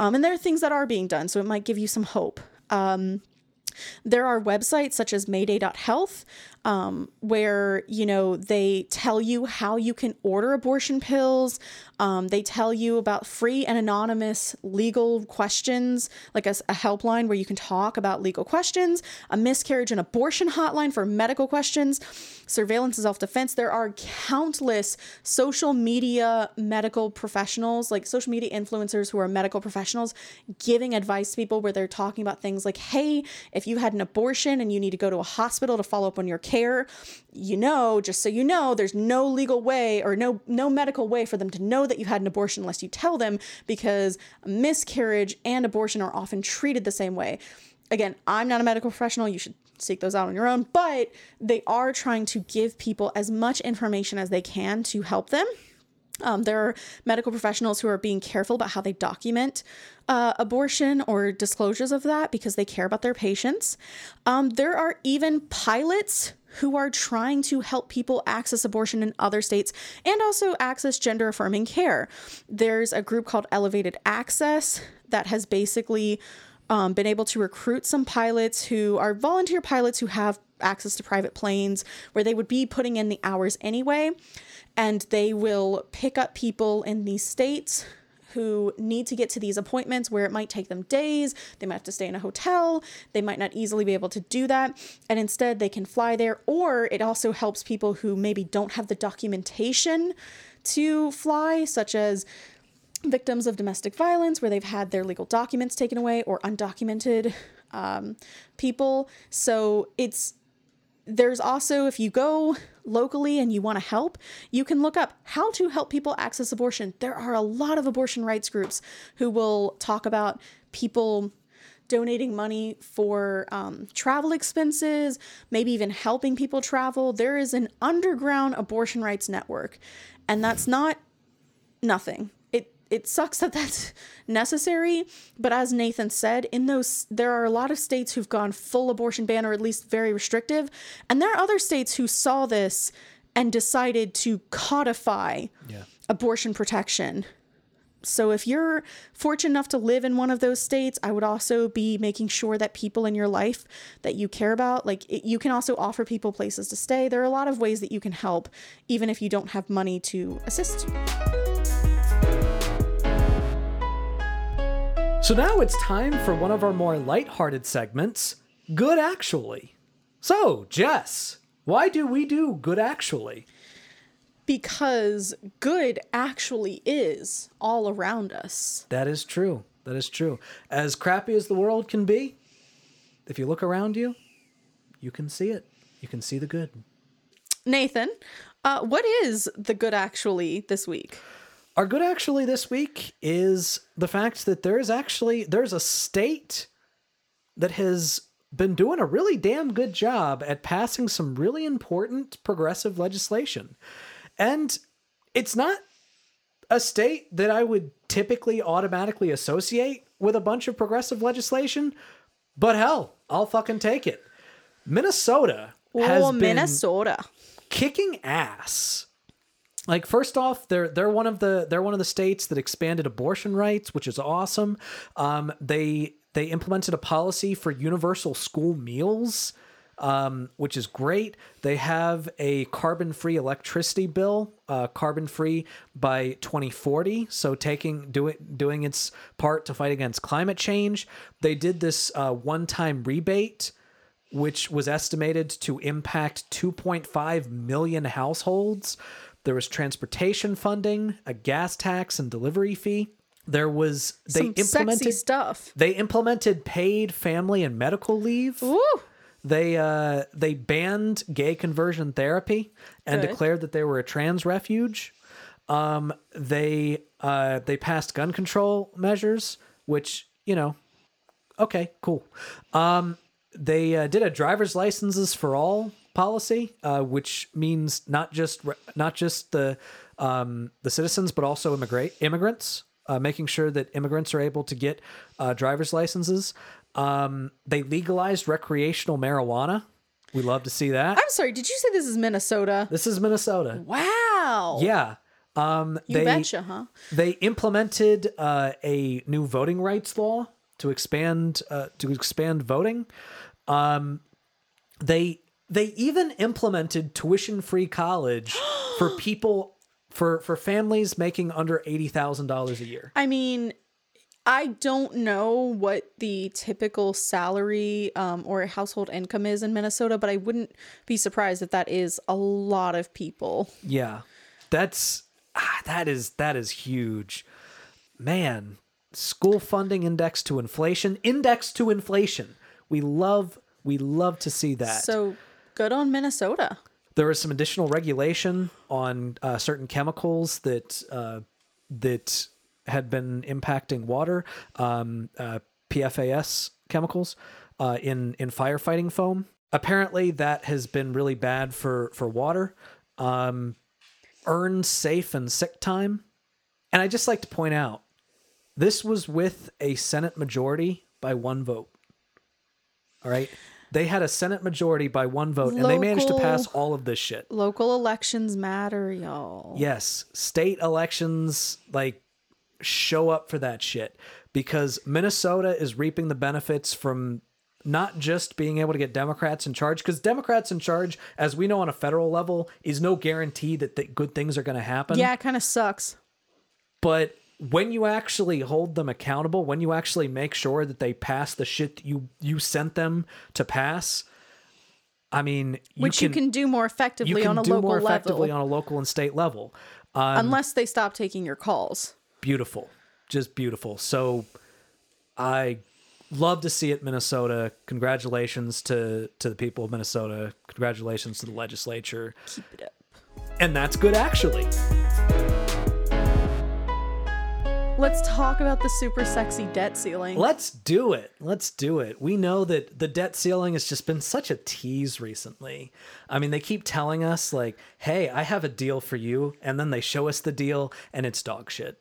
Um, and there are things that are being done, so it might give you some hope. Um, there are websites such as mayday.health um, where, you know, they tell you how you can order abortion pills. Um, they tell you about free and anonymous legal questions, like a, a helpline where you can talk about legal questions, a miscarriage and abortion hotline for medical questions, surveillance and self defense. There are countless social media medical professionals, like social media influencers who are medical professionals, giving advice to people where they're talking about things like, hey, if you had an abortion and you need to go to a hospital to follow up on your care, you know, just so you know, there's no legal way or no no medical way for them to know that you had an abortion unless you tell them because miscarriage and abortion are often treated the same way. Again, I'm not a medical professional. You should seek those out on your own, but they are trying to give people as much information as they can to help them. Um, there are medical professionals who are being careful about how they document uh, abortion or disclosures of that because they care about their patients. Um, there are even pilots who are trying to help people access abortion in other states and also access gender affirming care. There's a group called Elevated Access that has basically um, been able to recruit some pilots who are volunteer pilots who have access to private planes where they would be putting in the hours anyway. And they will pick up people in these states who need to get to these appointments where it might take them days. They might have to stay in a hotel. They might not easily be able to do that. And instead, they can fly there. Or it also helps people who maybe don't have the documentation to fly, such as victims of domestic violence where they've had their legal documents taken away or undocumented um, people. So it's there's also, if you go locally and you want to help, you can look up how to help people access abortion. There are a lot of abortion rights groups who will talk about people donating money for um, travel expenses, maybe even helping people travel. There is an underground abortion rights network, and that's not nothing it sucks that that's necessary but as nathan said in those there are a lot of states who've gone full abortion ban or at least very restrictive and there are other states who saw this and decided to codify Yeah. abortion protection. So if you're fortunate enough to live in one of those states, I would also be making sure that people in your life that you care about, like it, you can also offer people places to stay. There are a lot of ways that you can help even if you don't have money to assist. So now it's time for one of our more lighthearted segments, Good Actually. So, Jess, why do we do Good Actually? Because good actually is all around us. That is true. That is true. As crappy as the world can be, if you look around you, you can see it. You can see the good. Nathan, uh, what is the good actually this week? Our good actually this week is the fact that there is actually there's a state that has been doing a really damn good job at passing some really important progressive legislation. And it's not a state that I would typically automatically associate with a bunch of progressive legislation, but hell, I'll fucking take it. Minnesota has been Minnesota. kicking ass. Like first off, they're they're one of the they're one of the states that expanded abortion rights, which is awesome. Um, they they implemented a policy for universal school meals, um, which is great. They have a carbon free electricity bill, uh, carbon free by 2040. So taking doing doing its part to fight against climate change. They did this uh, one time rebate which was estimated to impact 2.5 million households. There was transportation funding, a gas tax and delivery fee. There was they Some implemented sexy stuff. they implemented paid family and medical leave. Woo! They uh they banned gay conversion therapy and Good. declared that they were a trans refuge. Um they uh they passed gun control measures which, you know, okay, cool. Um they uh, did a driver's licenses for all policy, uh, which means not just not just the um, the citizens, but also immigrate immigrants, uh, making sure that immigrants are able to get uh, driver's licenses. Um, they legalized recreational marijuana. We love to see that. I'm sorry, did you say this is Minnesota? This is Minnesota. Wow. Yeah. Um, You they, betcha, huh? they implemented uh, a new voting rights law to expand uh, to expand voting. Um, they they even implemented tuition free college for people for for families making under eighty thousand dollars a year. I mean, I don't know what the typical salary um, or household income is in Minnesota, but I wouldn't be surprised if that is a lot of people. Yeah, that's ah, that is that is huge, man. School funding index to inflation, index to inflation. We love we love to see that. So good on Minnesota. there was some additional regulation on uh, certain chemicals that uh, that had been impacting water, um, uh, PFAS chemicals uh, in in firefighting foam. Apparently, that has been really bad for for water. Um, earned safe and sick time, and I just like to point out this was with a Senate majority by one vote. All right. They had a Senate majority by one vote, and they managed to pass all of this shit. Local elections matter, y'all. Yes, state elections like show up for that shit because Minnesota is reaping the benefits from not just being able to get Democrats in charge because Democrats in charge, as we know on a federal level, is no guarantee that th- good things are going to happen. Yeah, it kind of sucks. But when you actually hold them accountable, when you actually make sure that they pass the shit that you you sent them to pass, I mean, you Which can, you can do more effectively you can on a do local more effectively level. on a local and state level. Um, unless they stop taking your calls. beautiful just beautiful so i love to see it minnesota congratulations to to the people of minnesota congratulations to the legislature Keep it up. and that's good actually Let's talk about the super sexy debt ceiling. let's do it let's do it we know that the debt ceiling has just been such a tease recently i mean they keep telling us like hey i have a deal for you and then they show us the deal and it's dog shit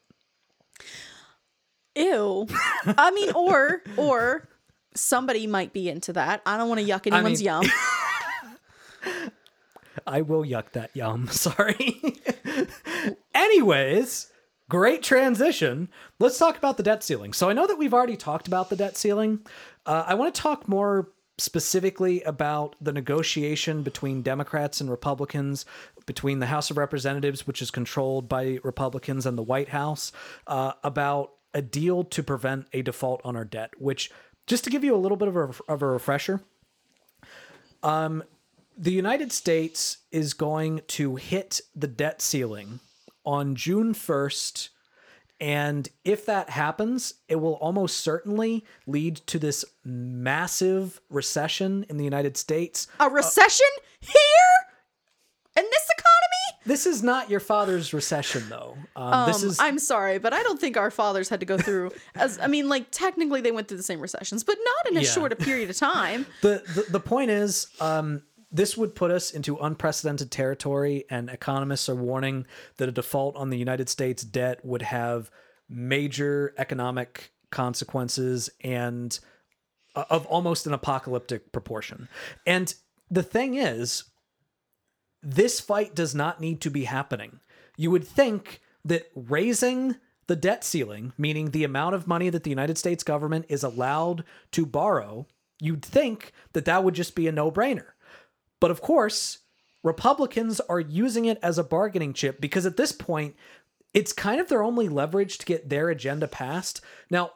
Ew. I mean, or or somebody might be into that. I don't want to yuck anyone's mean- yum. I will yuck that yum. Sorry. Anyways, great transition. Let's talk about the debt ceiling. So I know that we've already talked about the debt ceiling. Uh, I want to talk more specifically about the negotiation between Democrats and Republicans, between the House of Representatives, which is controlled by Republicans, and the White House, uh, about a deal to prevent a default on our debt. Which, just to give you a little bit of a, of a refresher, um, the United States is going to hit the debt ceiling on June 1st. And if that happens, it will almost certainly lead to this massive recession in the United States. A recession here in this economy? This is not your father's recession, though. Um, this Um, is I'm sorry, but I don't think our fathers had to go through as I mean, like technically they went through the same recessions, but not in a Yeah. short a period of time. the, the the point is um this would put us into unprecedented territory and economists are warning that a default on the United States debt would have major economic consequences and uh, of almost an apocalyptic proportion. And the thing is this fight does not need to be happening. You would think that raising the debt ceiling, meaning the amount of money that the United States government is allowed to borrow, you'd think that that would just be a no brainer. But of course, Republicans are using it as a bargaining chip because at this point, it's kind of their only leverage to get their agenda passed. Now,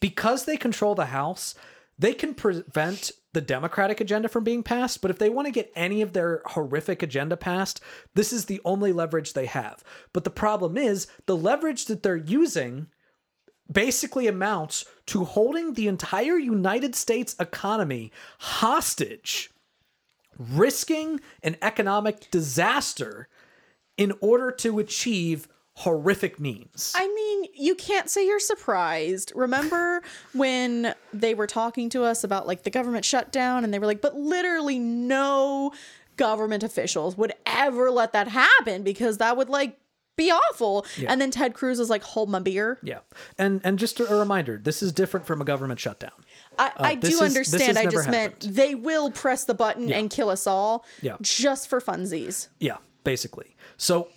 because they control the House, they can prevent the Democratic agenda from being passed. But if they want to get any of their horrific agenda passed, this is the only leverage they have. But the problem is the leverage that they're using basically amounts to holding the entire United States economy hostage, risking an economic disaster in order to achieve horrific means. I mean, you can't say you're surprised. Remember when they were talking to us about like the government shutdown and they were like, but literally no government officials would ever let that happen because that would like be awful. And then Ted Cruz was like, hold my beer. Yeah, and and just a reminder, this is different from a government shutdown. I, I Uh, this do is- understand. I just meant they will press the button and kill us all Yeah. just for funsies. Yeah, basically. So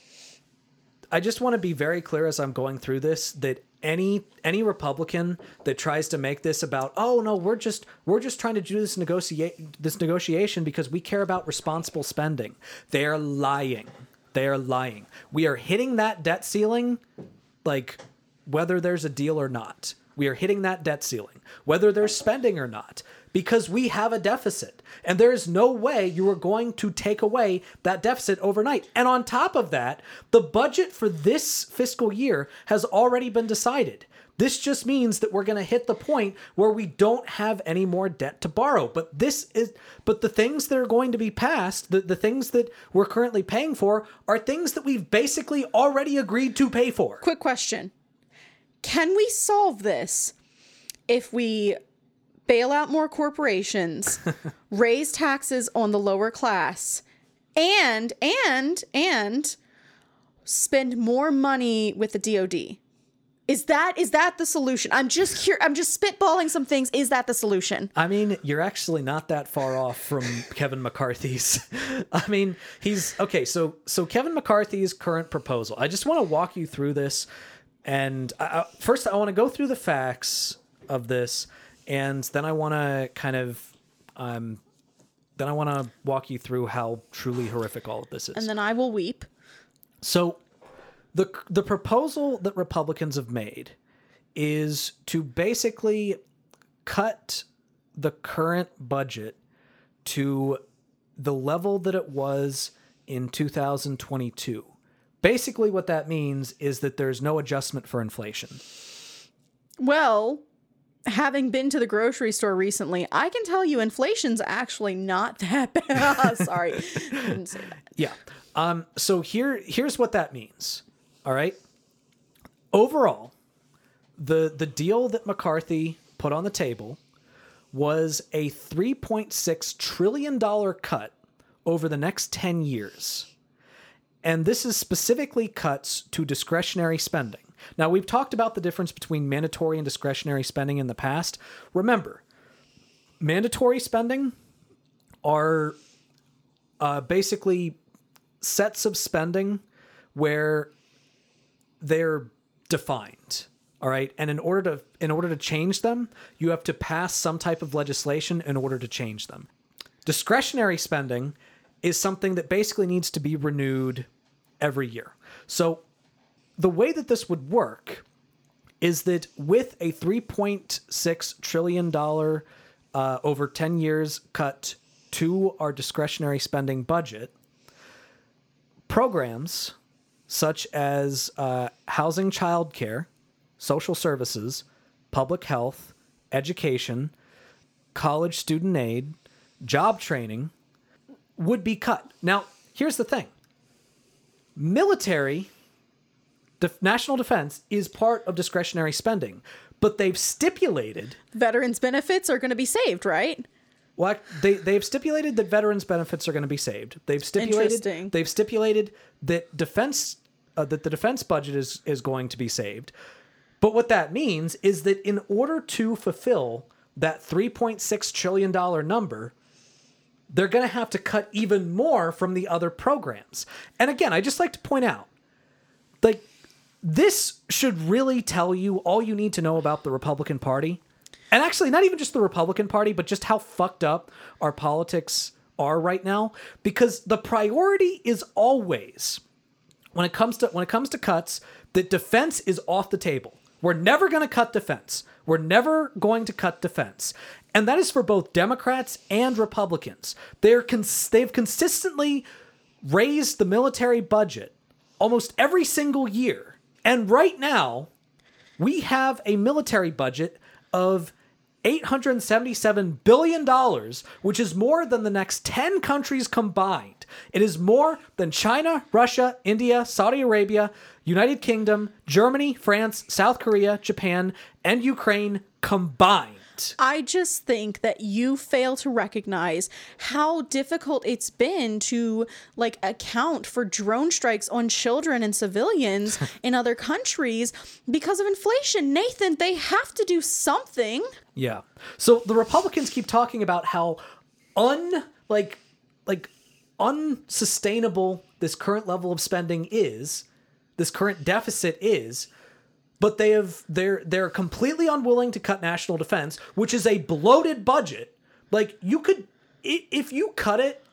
I just want to be very clear as I'm going through this that any any Republican that tries to make this about oh no we're just we're just trying to do this negotiate this negotiation because we care about responsible spending they are lying they are lying we are hitting that debt ceiling like whether there's a deal or not. We are hitting that debt ceiling, whether they're spending or not, because we have a deficit. And there is no way you are going to take away that deficit overnight. And on top of that, the budget for this fiscal year has already been decided. This just means that we're going to hit the point where we don't have any more debt to borrow. But this is but the things that are going to be passed, the, the things that we're currently paying for are things that we've basically already agreed to pay for. Quick question. Can we solve this if we bail out more corporations, raise taxes on the lower class, and and and spend more money with the DoD? Is that is that the solution? I'm just here. I'm just spitballing some things. Is that the solution? I mean, you're actually not that far off from Kevin McCarthy's. I mean, he's okay. So, so Kevin McCarthy's current proposal. I just want to walk you through this, and I, I, first, I want to go through the facts of this, and then I want to kind of, um, then I want to walk you through how truly horrific all of this is. And then I will weep. So the the proposal that Republicans have made is to basically cut the current budget to the level that it was in 2022. Basically what that means is that there's no adjustment for inflation. Well, having been to the grocery store recently, I can tell you inflation's actually not that bad. Sorry. I didn't say that. Yeah. Um so here here's what that means. All right? Overall, the the deal that McCarthy put on the table was a 3.6 trillion dollar cut over the next 10 years. And this is specifically cuts to discretionary spending. Now, we've talked about the difference between mandatory and discretionary spending in the past. Remember, mandatory spending are uh, basically sets of spending where they're defined. All right, and in order to in order to change them, you have to pass some type of legislation in order to change them. Discretionary spending is something that basically needs to be renewed every year. So the way that this would work is that with a 3.6 trillion dollar uh, over 10 years cut to our discretionary spending budget, programs such as uh, housing, childcare, social services, public health, education, college student aid, job training would be cut. Now, here's the thing military, def- national defense is part of discretionary spending, but they've stipulated Veterans benefits are going to be saved, right? well, they they've stipulated that veterans benefits are going to be saved. They've stipulated they've stipulated that defense uh, that the defense budget is is going to be saved. But what that means is that in order to fulfill that 3.6 trillion dollar number, they're going to have to cut even more from the other programs. And again, I just like to point out like this should really tell you all you need to know about the Republican Party. And actually, not even just the Republican Party, but just how fucked up our politics are right now. Because the priority is always, when it comes to when it comes to cuts, that defense is off the table. We're never going to cut defense. We're never going to cut defense. And that is for both Democrats and Republicans. They're cons- they've consistently raised the military budget almost every single year. And right now, we have a military budget of $877 billion, which is more than the next 10 countries combined. It is more than China, Russia, India, Saudi Arabia, United Kingdom, Germany, France, South Korea, Japan, and Ukraine combined. I just think that you fail to recognize how difficult it's been to like account for drone strikes on children and civilians in other countries because of inflation. Nathan, they have to do something. Yeah. So the Republicans keep talking about how un like like unsustainable this current level of spending is, this current deficit is, but they have they're they're completely unwilling to cut national defense, which is a bloated budget. Like you could if you cut it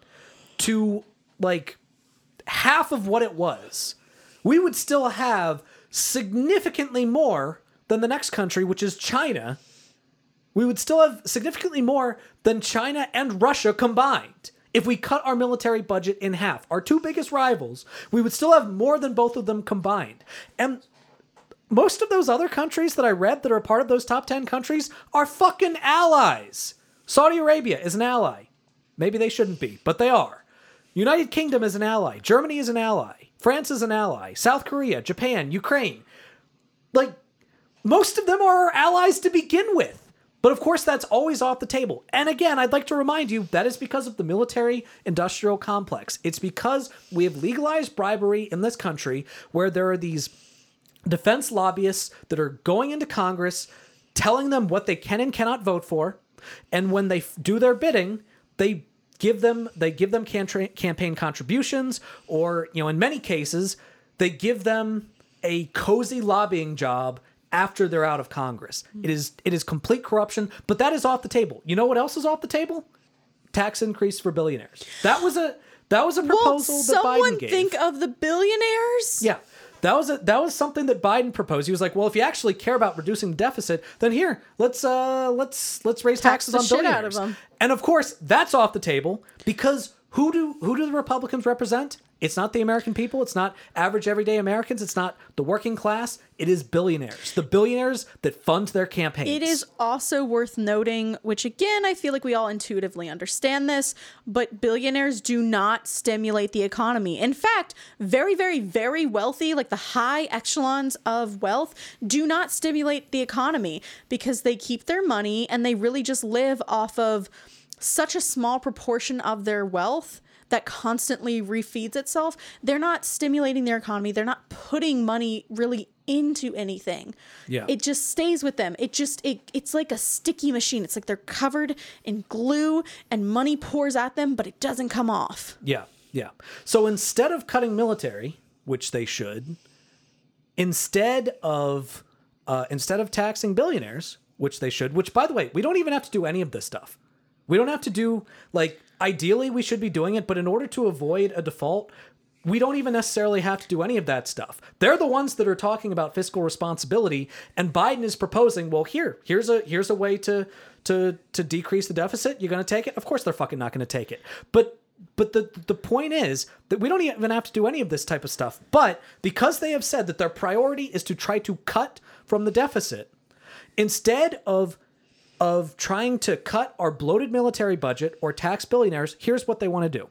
to like half of what it was, we would still have significantly more than the next country, which is China. We would still have significantly more than China and Russia combined. If we cut our military budget in half, our two biggest rivals, we would still have more than both of them combined. And most of those other countries that I read that are part of those top 10 countries are fucking allies. Saudi Arabia is an ally. Maybe they shouldn't be, but they are. United Kingdom is an ally. Germany is an ally. France is an ally. South Korea, Japan, Ukraine. Like, most of them are allies to begin with. But of course, that's always off the table. And again, I'd like to remind you that is because of the military industrial complex. It's because we have legalized bribery in this country where there are these defense lobbyists that are going into Congress telling them what they can and cannot vote for. And when they f- do their bidding, they give them they give them cantra- campaign contributions or you know in many cases they give them a cozy lobbying job after they're out of Congress. Mm-hmm. It is it is complete corruption, but that is off the table. You know what else is off the table? Tax increase for billionaires. That was a that was a proposal that someone Biden gave. think of the billionaires? Yeah. That was a, that was something that Biden proposed. He was like, "Well, if you actually care about reducing the deficit, then here, let's uh let's let's raise Tax taxes on of billionaires." them. And of course, that's off the table because who do who do the Republicans represent? It's not the American people, it's not average everyday Americans, it's not the working class, it is billionaires. The billionaires that fund their campaigns. It is also worth noting, which again, I feel like we all intuitively understand this, but billionaires do not stimulate the economy. In fact, very, very, very wealthy, like the high echelons of wealth, do not stimulate the economy because they keep their money and they really just live off of such a small proportion of their wealth that constantly refeeds itself, they're not stimulating their economy. They're not putting money really into anything. Yeah. It just stays with them. It just it it's like a sticky machine. It's like they're covered in glue and money pours at them, but it doesn't come off. Yeah, yeah. So instead of cutting military, which they should, instead of uh, instead of taxing billionaires, which they should, which by the way, we don't even have to do any of this stuff. We don't have to do like ideally we should be doing it, but in order to avoid a default, we don't even necessarily have to do any of that stuff. They're the ones that are talking about fiscal responsibility, and Biden is proposing, well, here, here's a here's a way to to to decrease the deficit. You're going to take it? Of course, they're fucking not going to take it. But but the the point is that we don't even have to do any of this type of stuff. But because they have said that their priority is to try to cut from the deficit, instead of of trying to cut our bloated military budget or tax billionaires, here's what they want to do.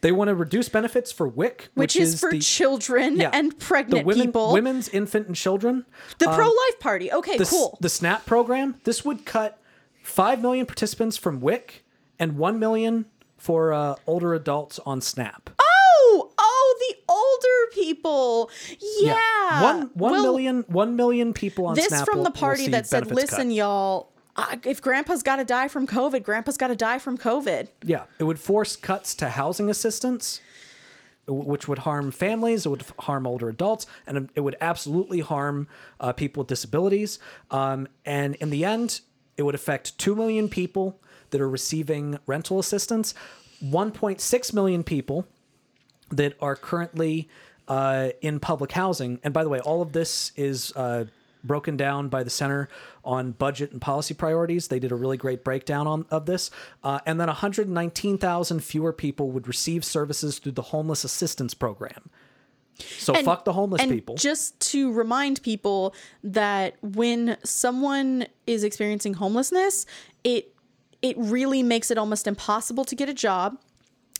They want to reduce benefits for WIC, Which, is, for the, children yeah, and pregnant women, people. women's, infant, and children. the pro life party. Okay, The, cool. the SNAP program. This would cut five million participants from WIC and one million for uh, older adults on SNAP. Oh, oh, the older people. Yeah. one one Well, million- one million people on This SNAP. This from will- the party that said, benefits cut. "Listen, y'all, uh, if Grandpa's got to die from COVID, Grandpa's got to die from COVID." Yeah, it would force cuts to housing assistance, which would harm families, it would harm older adults, and it would absolutely harm uh, people with disabilities. Um, and in the end, it would affect 2 million people that are receiving rental assistance, 1.6 million people that are currently uh, in public housing. And by the way, all of this is uh, broken down by the Center on Budget and Policy Priorities. They did a really great breakdown on of this. Uh, and then 119,000 fewer people would receive services through the Homeless Assistance Program. So And- fuck the homeless and people. Just to remind people that when someone is experiencing homelessness, it it really makes it almost impossible to get a job.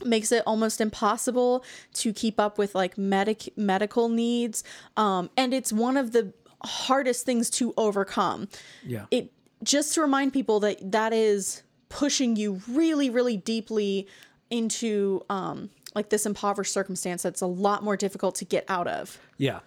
Makes it almost impossible to keep up with like medic medical needs, um, and it's one of the hardest things to overcome. Yeah. It just to remind people that that is pushing you really, really deeply into um, like this impoverished circumstance that's a lot more difficult to get out of. Yeah.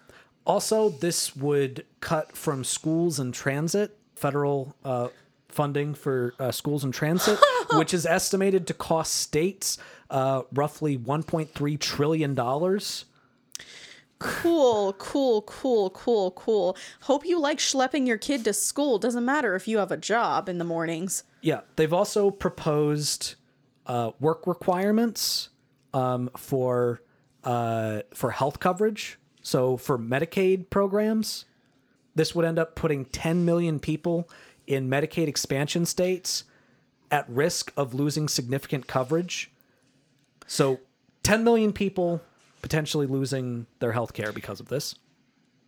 Also, this would cut from schools and transit, federal uh, funding for uh, schools and transit, which is estimated to cost states uh, roughly $1.3 trillion. Cool, cool, cool, cool, cool. Hope you like schlepping your kid to school. Doesn't matter if you have a job in the mornings. Yeah. They've also proposed uh, work requirements um, for, uh, for health coverage. So for Medicaid programs, this would end up putting 10 million people in Medicaid expansion states at risk of losing significant coverage. So 10 million people potentially losing their health care because of this.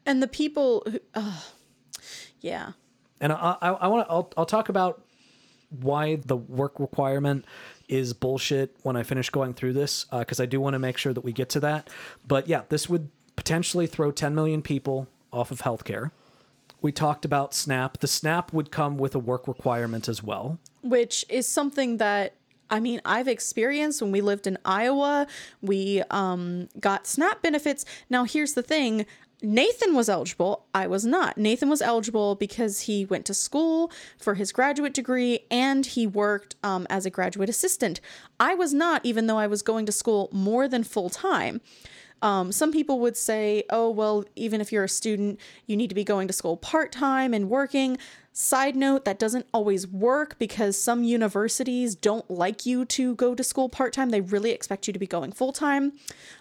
And the people who, uh, yeah. And I, I, I want to, I'll, I'll talk about why the work requirement is bullshit when I finish going through this, because I do want to make sure that we get to that. But yeah, this would potentially throw 10 million people off of healthcare. We talked about SNAP. The SNAP would come with a work requirement as well. which is something that I mean, I've experienced when we lived in Iowa. We um, got SNAP benefits. Now, here's the thing Nathan was eligible. I was not. Nathan was eligible because he went to school for his graduate degree and he worked um, as a graduate assistant. I was not, even though I was going to school more than full time. Um, some people would say, oh, well, even if you're a student, you need to be going to school part time and working. Side note, that doesn't always work because some universities don't like you to go to school part time. They really expect you to be going full time.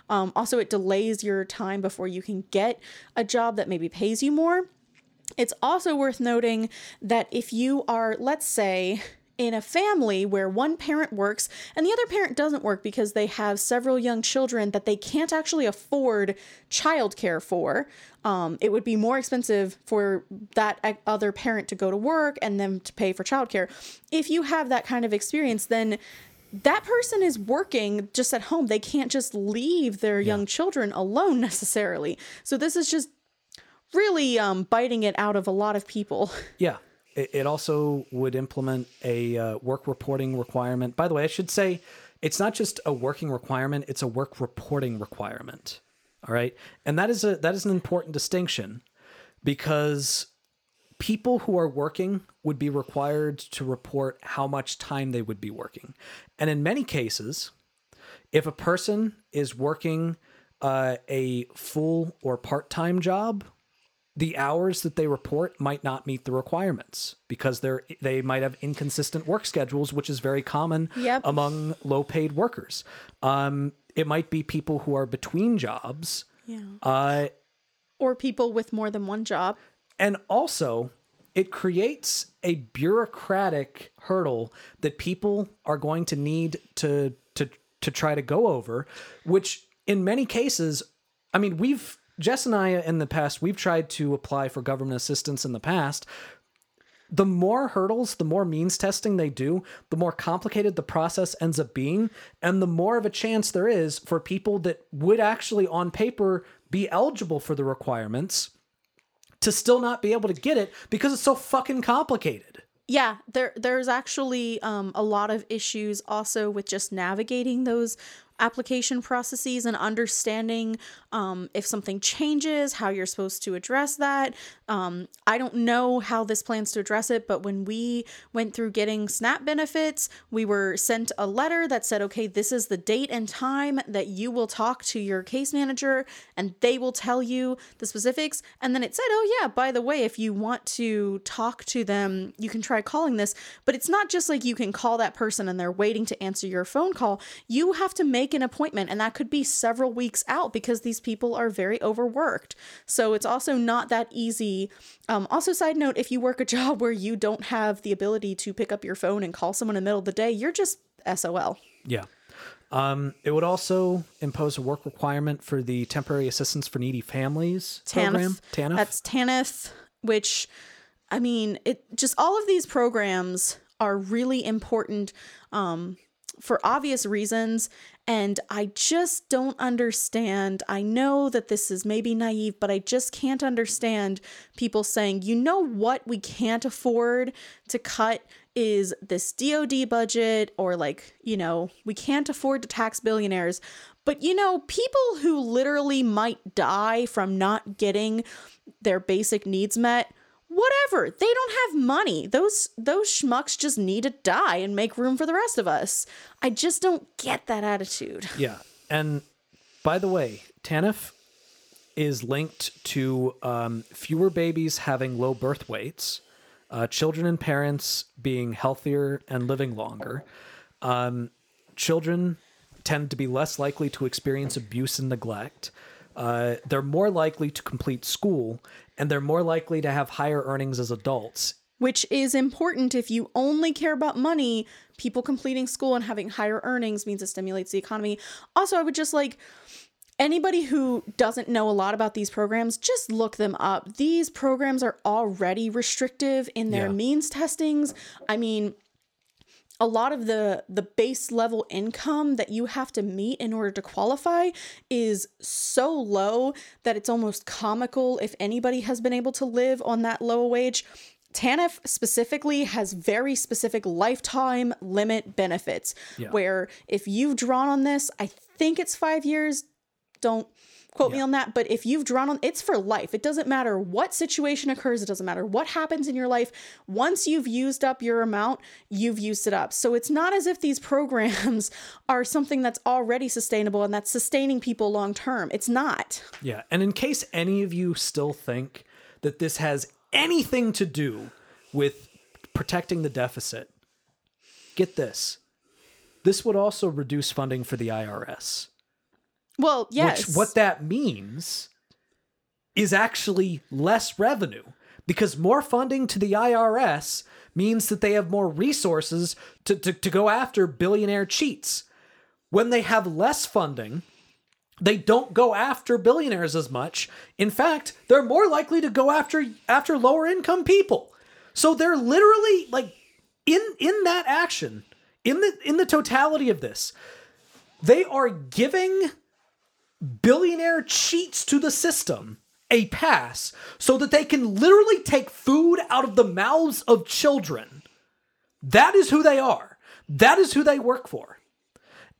Um, also, it delays your time before you can get a job that maybe pays you more. It's also worth noting that if you are, let's say, in a family where one parent works and the other parent doesn't work because they have several young children that they can't actually afford childcare for, um, it would be more expensive for that other parent to go to work and them to pay for childcare. If you have that kind of experience, then that person is working just at home. They can't just leave their young children alone necessarily. So this is just really um, biting it out of a lot of people. Yeah. It, it also would implement a uh, work reporting requirement. By the way, I should say it's not just a working requirement, it's a work reporting requirement. All right? And that is a that is an important distinction because people who are working would be required to report how much time they would be working. And in many cases, if a person is working uh, a full or part time job, the hours that they report might not meet the requirements because they're they might have inconsistent work schedules, which is very common Yep. among low paid workers. Um, it might be people who are between jobs. Yeah. Uh, Or people with more than one job. and also, it creates a bureaucratic hurdle that people are going to need to to to try to go over, which in many cases, I mean, we've Jess and I in the past, we've tried to apply for government assistance in the past. The more hurdles, the more means testing they do, the more complicated the process ends up being, and the more of a chance there is for people that would actually on paper be eligible for the requirements to still not be able to get it because it's so fucking complicated. Yeah, there there's actually um, a lot of issues also with just navigating those application processes and understanding um, if something changes, how you're supposed to address that. Um, I don't know how this plans to address it, but when we went through getting SNAP benefits, we were sent a letter that said, okay, this is the date and time that you will talk to your case manager and they will tell you the specifics. And then it said, oh, yeah, by the way, if you want to talk to them, you can try calling this. But it's not just like you can call that person and they're waiting to answer your phone call. You have to make an appointment, and that could be several weeks out because these people are very overworked. So it's also not that easy. Um, also, side note if you work a job where you don't have the ability to pick up your phone and call someone in the middle of the day, you're just SOL. Yeah. Um, it would also impose a work requirement for the temporary assistance for needy families program. TANF. That's TANF, which, I mean, it just all of these programs are really important um, for obvious reasons. And I just don't understand. I know that this is maybe naive, but I just can't understand people saying, you know what, we can't afford to cut is this DoD budget, or like, you know, we can't afford to tax billionaires. But you know, people who literally might die from not getting their basic needs met, whatever. They don't have money. Those those schmucks just need to die and make room for the rest of us. I just don't get that attitude. Yeah. And by the way, TANF is linked to um, fewer babies having low birth weights, uh, children and parents being healthier and living longer. Um, children tend to be less likely to experience abuse and neglect. Uh, they're more likely to complete school, and they're more likely to have higher earnings as adults. Which is important if you only care about money. People completing school and having higher earnings means it stimulates the economy. Also, I would just like anybody who doesn't know a lot about these programs, just look them up. These programs are already restrictive in their Yeah. means testings. I mean, a lot of the the base level income that you have to meet in order to qualify is so low that it's almost comical if anybody has been able to live on that low wage. TANF specifically has very specific lifetime limit benefits Yeah. where if you've drawn on this, I think it's 5 years, don't quote me on that, but if you've drawn on it's for life. It doesn't matter what situation occurs, it doesn't matter what happens in your life. Once you've used up your amount, you've used it up. So it's not as if these programs are something that's already sustainable and that's sustaining people long term. It's not. Yeah. And in case any of you still think that this has anything to do with protecting the deficit, get this. This would also reduce funding for the IRS. Well, yes. Which what that means is actually less revenue because more funding to the IRS means that they have more resources to, to, to go after billionaire cheats. When they have less funding, they don't go after billionaires as much. In fact, they're more likely to go after after lower income people. So they're literally like in in that action, in the in the totality of this, they are giving billionaire cheats to the system a pass so that they can literally take food out of the mouths of children. That is who they are. That is who they work for.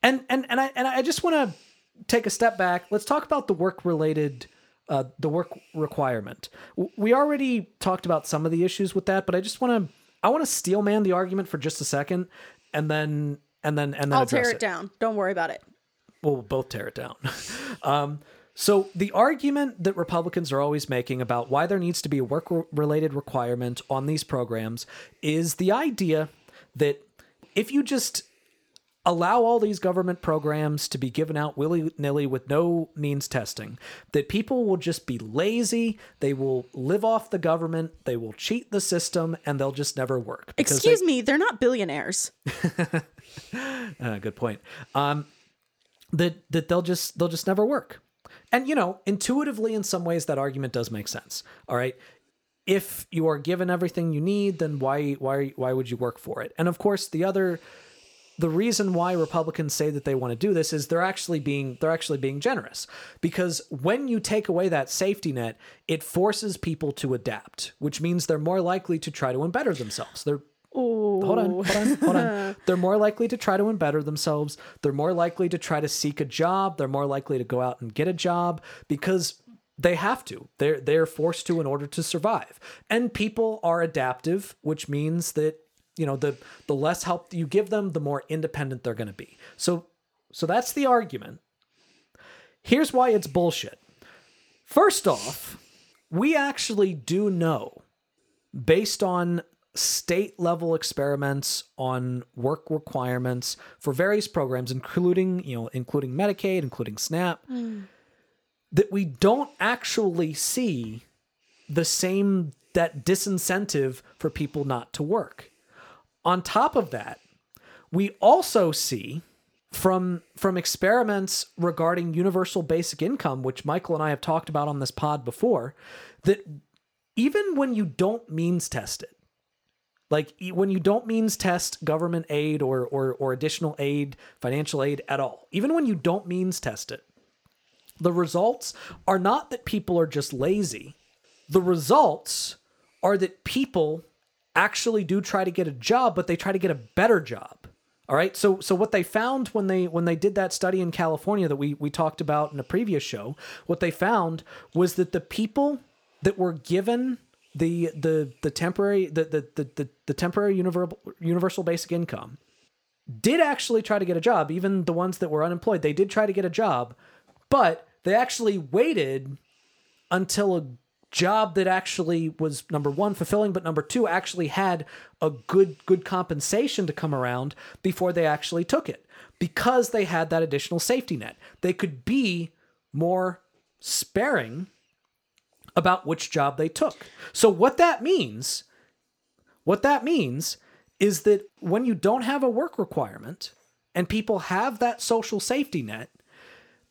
And and and I and I just want to take a step back. Let's talk about the work related uh, the work requirement. We already talked about some of the issues with that, but I just want to I want to steel man the argument for just a second, and then and then and then I'll tear it down. Don't worry about it. Well, we'll both tear it down. um, so the argument that Republicans are always making about why there needs to be a work-related requirement on these programs is the idea that if you just allow all these government programs to be given out willy-nilly with no means testing that people will just be lazy they will live off the government they will cheat the system and they'll just never work because they- Excuse me, they're not billionaires. Uh, good point. Um, that that they'll just they'll just never work. And you know, intuitively, in some ways, that argument does make sense. All right, if you are given everything you need, then why why why would you work for it? And of course, the other the reason why Republicans say that they want to do this is they're actually being they're actually being generous because when you take away that safety net, it forces people to adapt, which means they're more likely to try to embetter themselves. They're hold on, hold on, hold on. They're more likely to try to embetter themselves. They're more likely to try to seek a job. They're more likely to go out and get a job because they have to. They're they're forced to in order to survive. And people are adaptive, which means that you know the the less help you give them, the more independent they're going to be. So so that's the argument. Here's why it's bullshit. First off, we actually do know based on state level experiments on work requirements for various programs including you know including medicaid including snap that we don't actually see the same that disincentive for people not to work. On top of that we also see from from experiments regarding universal basic income which michael and i have talked about on this pod before that even when you don't means test it like when you don't means test government aid or, or or additional aid financial aid at all even when you don't means test it the results are not that people are just lazy. The results are that people actually do try to get a job but they try to get a better job. All right? So so what they found when they when they did that study in california that we we talked about in a previous show what they found was that the people that were given the the the temporary the the the, the, the temporary universal universal basic income did actually try to get a job even the ones that were unemployed. They did try to get a job but they actually waited until a job that actually was number one fulfilling but number two actually had a good good compensation to come around before they actually took it because they had that additional safety net. They could be more sparing about which job they took so what that means what that means is that when you don't have a work requirement and people have that social safety net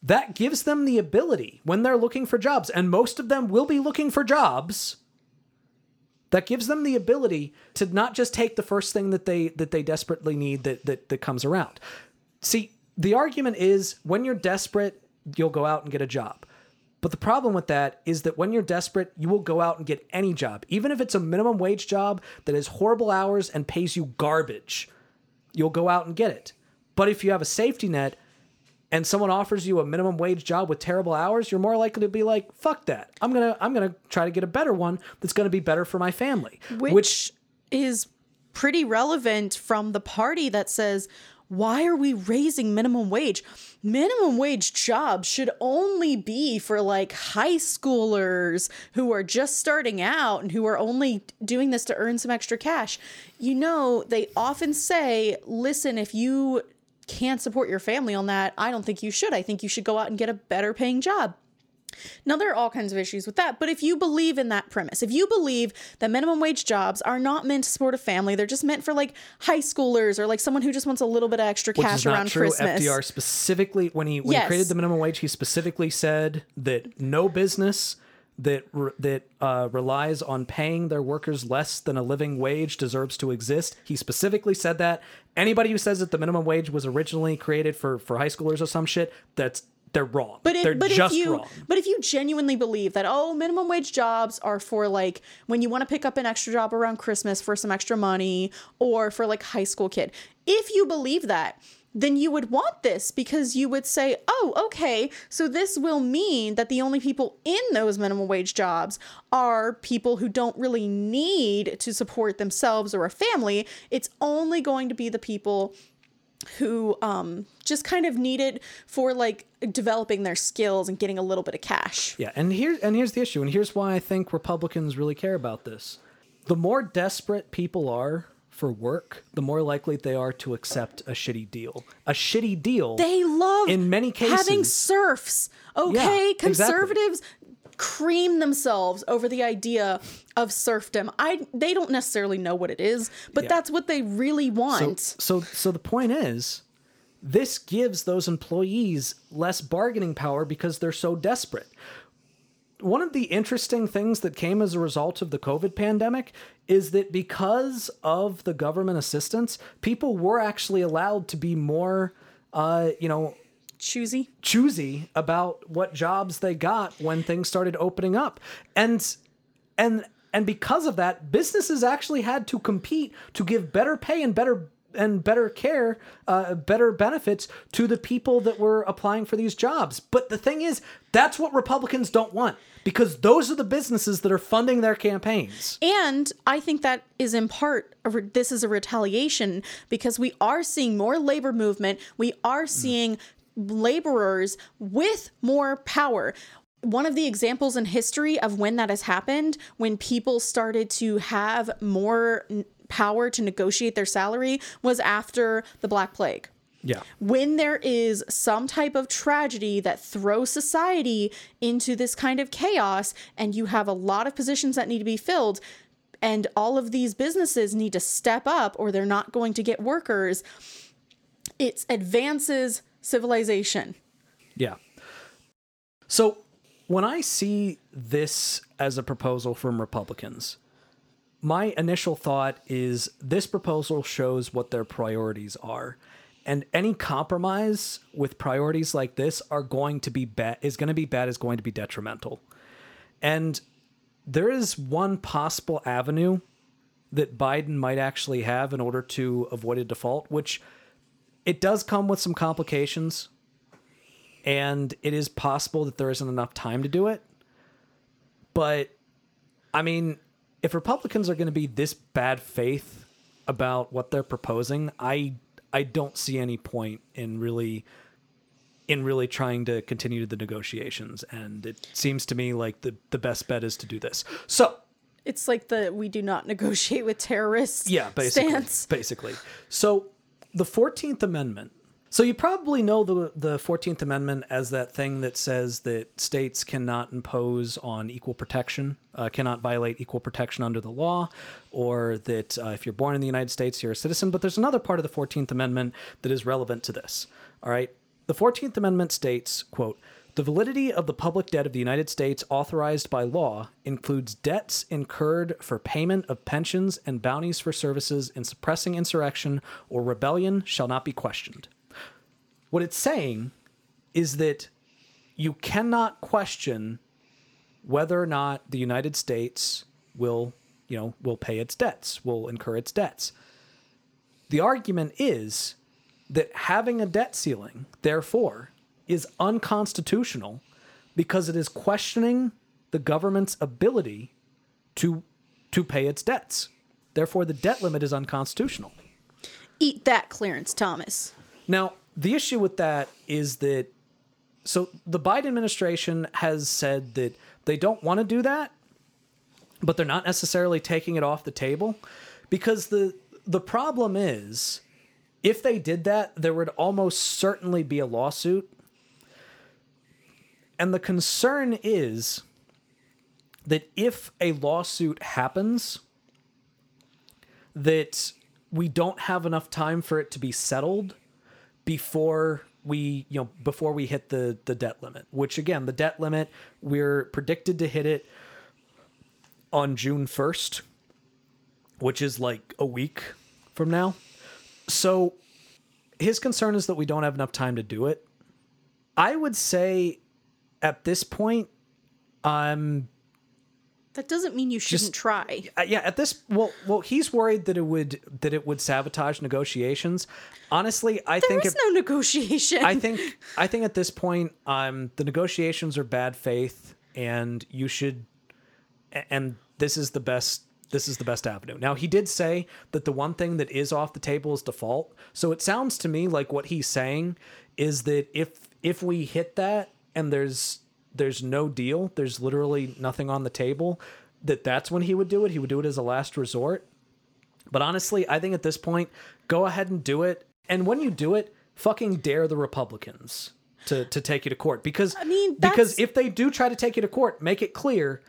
that gives them the ability when they're looking for jobs, and most of them will be looking for jobs. That gives them the ability to not just take the first thing that they that they desperately need that that, that comes around. See, the argument is when you're desperate, you'll go out and get a job. But the problem with that is that when you're desperate, you will go out and get any job, even if it's a minimum wage job that has horrible hours and pays you garbage. You'll go out and get it. But if you have a safety net, and someone offers you a minimum wage job with terrible hours, you're more likely to be like, "Fuck that! I'm gonna I'm gonna try to get a better one that's gonna be better for my family." which, is pretty relevant from the party that says why are we raising minimum wage? Minimum wage jobs should only be for like high schoolers who are just starting out and who are only doing this to earn some extra cash. You know they often say listen if you can't support your family on that i don't think you should. I think you should go out and get a better paying job now, there are all kinds of issues with that, but if you believe in that premise, if you believe that minimum wage jobs are not meant to support a family, they're just meant for like high schoolers or like someone who just wants a little bit of extra Which cash is not around true. Christmas. FDR specifically, when he when Yes. he created the minimum wage, he specifically said that no business that that uh, relies on paying their workers less than a living wage deserves to exist. He specifically said that. Anybody who says that the minimum wage was originally created for for high schoolers or some shit, that's they're wrong. But, it, they're but just if you wrong. but if you genuinely believe that oh minimum wage jobs are for like when you want to pick up an extra job around Christmas for some extra money or for like high school kid if you believe that then you would want this because you would say, oh, okay, so this will mean that the only people in those minimum wage jobs are people who don't really need to support themselves or a family. It's only going to be the people who um, just kind of need it for like developing their skills and getting a little bit of cash. Yeah, and here and here's the issue, and here's why I think Republicans really care about this. The more desperate people are for work, the more likely they are to accept a shitty deal. A shitty deal. They love In many cases having serfs. Okay, Yeah, conservatives cream themselves over the idea of serfdom. I they don't necessarily know what it is, but Yeah. that's what they really want. So, so the point is, this gives those employees less bargaining power because they're so desperate. One of the interesting things that came as a result of the COVID pandemic is that because of the government assistance, people were actually allowed to be more, uh, you know, Choosy. choosy about what jobs they got when things started opening up and and and because of that businesses actually had to compete to give better pay and better and better care uh, better benefits to the people that were applying for these jobs but the thing is that's what republicans don't want because those are the businesses that are funding their campaigns And I think that is in part, a re- this is a retaliation because we are seeing more labor movement. We are seeing laborers with more power. One of the examples in history of when that has happened, when people started to have more power to negotiate their salary, was after the Black Plague yeah when there is some type of tragedy that throws society into this kind of chaos and you have a lot of positions that need to be filled and all of these businesses need to step up or they're not going to get workers it advances civilization Yeah. So when I see this as a proposal from Republicans, my initial thought is this proposal shows what their priorities are. And any compromise with priorities like this are going to be bad is going to be bad is going to be detrimental. And there is one possible avenue that Biden might actually have in order to avoid a default, which it does come with some complications and it is possible that there isn't enough time to do it. But I mean, if Republicans are going to be this bad faith about what they're proposing, I I don't see any point in really in really trying to continue the negotiations and it seems to me like the the best bet is to do this. So, it's like the we do not negotiate with terrorists yeah, basically. stance Basically. So the 14th Amendment. So you probably know the the 14th Amendment as that thing that says that states cannot impose on equal protection, uh, cannot violate equal protection under the law, or that uh, if you're born in the United States, you're a citizen. But there's another part of the 14th Amendment that is relevant to this. All right. The 14th Amendment states, quote, the validity of the public debt of the United States authorized by law includes debts incurred for payment of pensions and bounties for services in suppressing insurrection or rebellion shall not be questioned. What it's saying is that you cannot question whether or not the United States will, you know, will pay its debts, will incur its debts. The argument is that having a debt ceiling, therefore, is unconstitutional because it is questioning the government's ability to to pay its debts. Therefore, the debt limit is unconstitutional. eat that clarence thomas Now, the issue with that is that so the Biden administration has said that they don't want to do that, but they're not necessarily taking it off the table because the the problem is if they did that, there would almost certainly be a lawsuit. And the concern is that if a lawsuit happens, that we don't have enough time for it to be settled before we you know before we hit the the debt limit which again the debt limit we're predicted to hit it on June 1st which is like a week from now. So his concern is that we don't have enough time to do it. I would say at this point i'm That doesn't mean you shouldn't try. Uh, yeah, at this well, well, he's worried that it would that it would sabotage negotiations. Honestly, I There think there is no negotiation. I think I think at this point, um, the negotiations are bad faith, and you should, and this is the best. This is the best avenue. Now he did say that the one thing that is off the table is default. So it sounds to me like what he's saying is that if if we hit that and there's there's no deal, there's literally nothing on the table, that that's when he would do it. He would do it as a last resort. But honestly, I think at this point, go ahead and do it. And when you do it, fucking dare the Republicans to to take you to court because I mean, because if they do try to take you to court, make it clear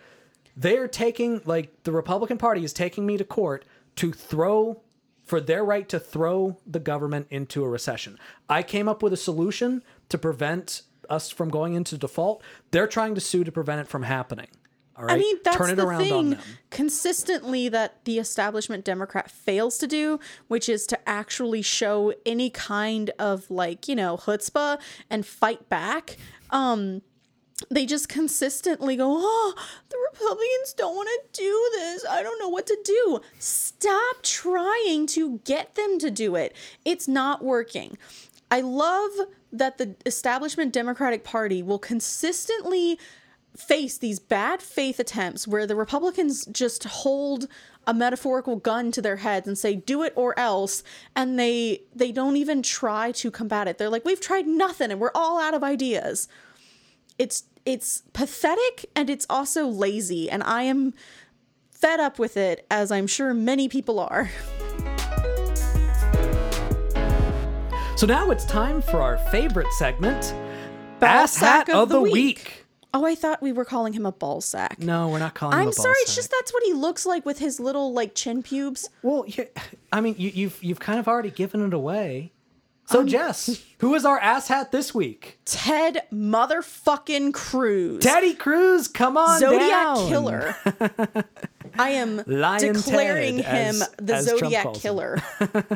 they're taking like the Republican Party is taking me to court to throw for their right to throw the government into a recession. I came up with a solution to prevent us from going into default. They're trying to sue to prevent it from happening. All right, I mean, that's turn it the around thing them. consistently that the establishment Democrat fails to do, which is to actually show any kind of like, you know, chutzpah and fight back. Um, they just consistently go, oh, the Republicans don't want to do this. I don't know what to do. Stop trying to get them to do it. It's not working. I love that the establishment Democratic Party will consistently face these bad faith attempts where the Republicans just hold a metaphorical gun to their heads and say do it or else and they they don't even try to combat it. They're like we've tried nothing and we're all out of ideas. It's it's pathetic and it's also lazy and I am fed up with it as I'm sure many people are. So now it's time for our favorite segment, Ball Ass Hat of, the week. Oh, I thought we were calling him a ball sack. No, we're not calling him a I'm ball sorry, it's sack. just that's what he looks like with his little like chin pubes. Well, yeah, I mean, you, you've you've kind of already given it away. So, um, Jess, who is our ass hat this week? Ted motherfucking Cruz. Teddy Cruz, come on Zodiac down. Killer. I am Lion declaring Ted, him as- the as Trump Zodiac calls him. Killer.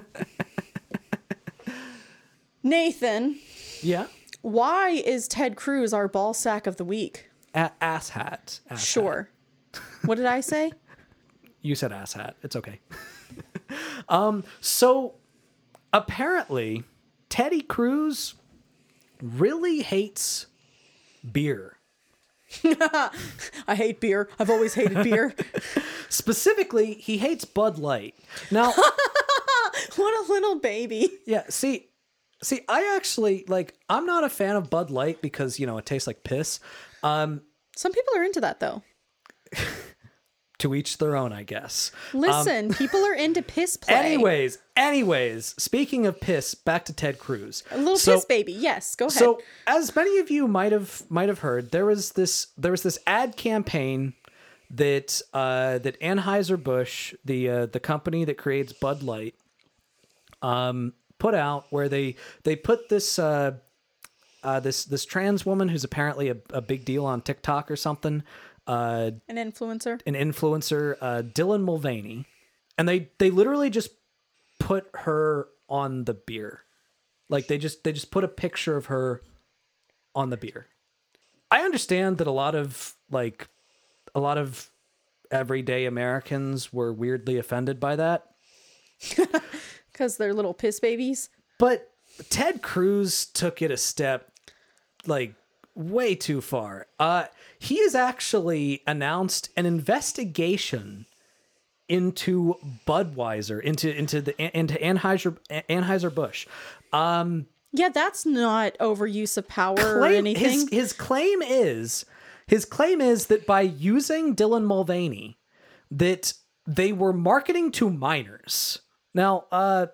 Nathan, Yeah, why is Ted Cruz our ball sack of the week? A- ass hat. Ass hat. Sure. What did I say? You said ass hat. It's okay. um, so apparently, Teddy Cruz really hates beer. I hate beer. I've always hated beer. Specifically, he hates Bud Light. Now, what a little baby. yeah, see, see, I actually like. I'm not a fan of Bud Light because you know it tastes like piss. Um, Some people are into that though. to each their own, I guess. Listen, people are into piss play. Anyways, anyways, speaking of piss, back to Ted Cruz. a little So- piss baby. Yes, go ahead. So, as many of you might have might have heard, there was this there was this ad campaign that uh, that Anheuser Busch, the uh, the company that creates Bud Light, um, put out where they they put this uh, uh, this this trans woman who's apparently a, a big deal on TikTok or something, uh, An influencer. an influencer, uh, Dylan Mulvaney, and they they literally just put her on the beer, like they just they just put a picture of her on the beer. I understand that a lot of like a lot of everyday Americans were weirdly offended by that, Because they're little piss babies. but Ted Cruz took it a step like way too far. Uh he has actually announced an investigation into Budweiser, into into the into Anheuser Anheuser Busch. Um Yeah, that's not overuse of power or anything. his his claim is his claim is that by using Dylan Mulvaney that they were marketing to minors. Now, uh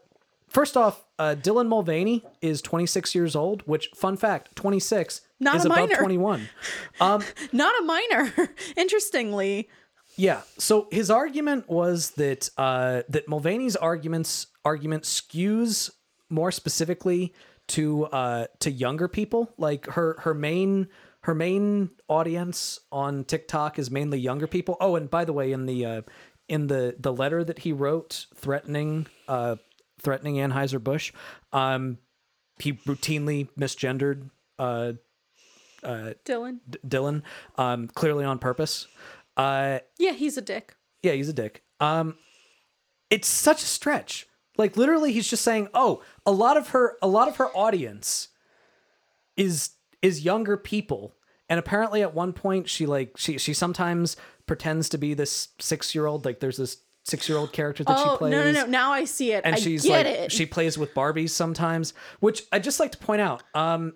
first off, uh Dylan Mulvaney is 26 years old, which fun fact, 26 Not is a above minor. 21. Um Not a minor, interestingly. Yeah. So his argument was that uh, that Mulvaney's arguments argument skews more specifically to uh, to younger people. Like her her main her main audience on TikTok is mainly younger people. Oh, and by the way, in the uh, in the the letter that he wrote threatening uh, threatening Anheuser Busch, um, he routinely misgendered uh, uh, Dylan. D- Dylan, um, clearly on purpose. Uh, Yeah, he's a dick. yeah, he's a dick. Um, it's such a stretch. Like literally, he's just saying, "Oh, a lot of her, a lot of her audience is is younger people." And apparently, at one point, she like she she sometimes pretends to be this six year old. Like there's this six year old character that she Oh plays. no no no! Now I see it. and I she's like it. she plays with Barbies sometimes, which I just like to point out. Um,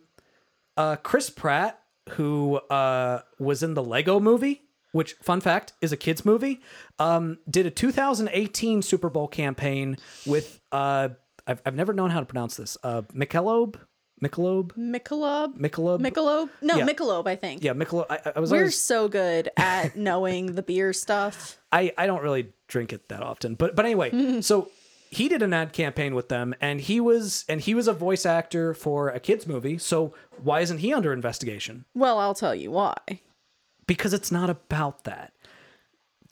uh, Chris Pratt, who uh was in the Lego Movie, which fun fact is a kids movie, um, did a 2018 Super Bowl campaign with uh, I've I've never known how to pronounce this. Uh, Michelob, Michelob, Michelob. Michelob, Michelob? No, Yeah. Michelob. I think. yeah, Michelob. I, I was We're always so good at knowing the beer stuff. I, I don't really drink it that often. But but anyway, so he did an ad campaign with them and he was and he was a voice actor for a kids movie. So why isn't he under investigation? Well, I'll tell you why. Because it's not about that.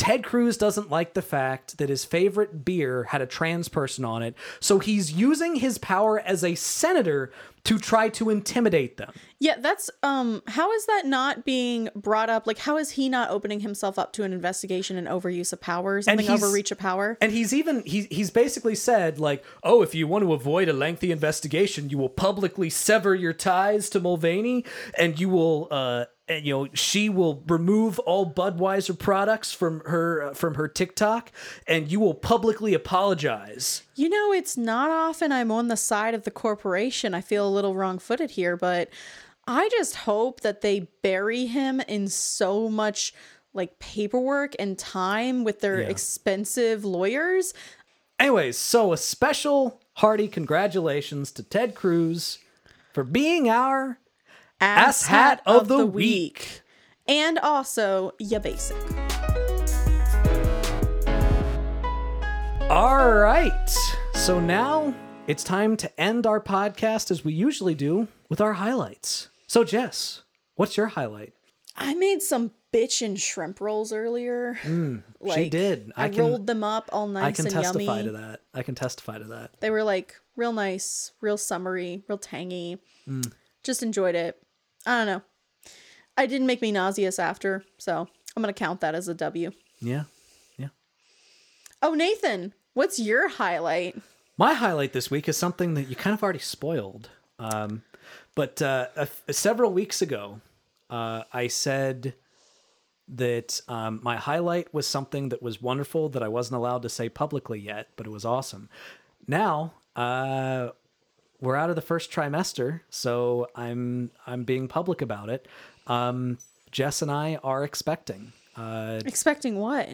Ted Cruz doesn't like the fact that his favorite beer had a trans person on it, so he's using his power as a senator to try to intimidate them. Yeah, that's um how is that not being brought up? Like how is he not opening himself up to an investigation and overuse of power, something overreach of power? And he's even he, he's basically said like, "Oh, if you want to avoid a lengthy investigation, you will publicly sever your ties to Mulvaney, and you will, uh, and you know, she will remove all Budweiser products from her uh, from her TikTok, and you will publicly apologize." You know, it's not often I'm on the side of the corporation. I feel a little wrong-footed here, but I just hope that they bury him in so much like paperwork and time with their Yeah. expensive lawyers. Anyways, so a special hearty congratulations to Ted Cruz for being our ass hat of, the, week. And also, ya basic. All right. So now it's time to end our podcast as we usually do with our highlights. So, Jess, what's your highlight? I made some bitchin' shrimp rolls earlier. she did. I, I can- rolled them up all nice I can and testify yummy. to that. I can testify to that. They were like real nice, real summery, real tangy. Mm. Just enjoyed it. I don't know. I didn't make me nauseous after, so I'm gonna count that as a W. Yeah. Yeah. Oh, Nathan, what's your highlight? My highlight this week is something that you kind of already spoiled. Um, but uh, a, several weeks ago, uh, I said that um, my highlight was something that was wonderful that I wasn't allowed to say publicly yet, but it was awesome. Now, uh, we're out of the first trimester, so I'm I'm being public about it. Um, Jess and I are expecting uh, Expecting what?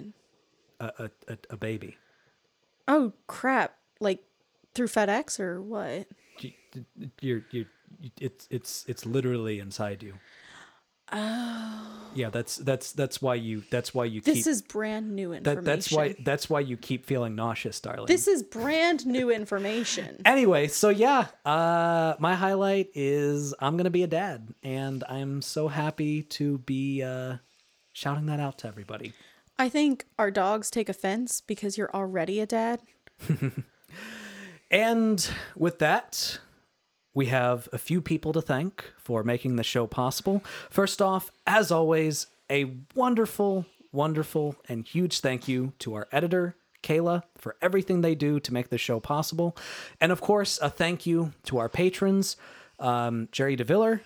a, a, a, baby. Oh crap! Like through FedEx or what? you- you're you it's it's it's literally inside you. Oh. Yeah, that's that's that's why you that's why you keep This keep is brand new information. that that's why that's why you keep feeling nauseous, darling. This is brand new information. anyway, so yeah, uh my highlight is I'm going to be a dad and I'm so happy to be uh shouting that out to everybody. I think our dogs take offense because you're already a dad. And with that, we have a few people to thank for making the show possible. First off, as always, a wonderful, wonderful, and huge thank you to our editor, Kayla, for everything they do to make the show possible. And of course, a thank you to our patrons, um, Jerry DeViller,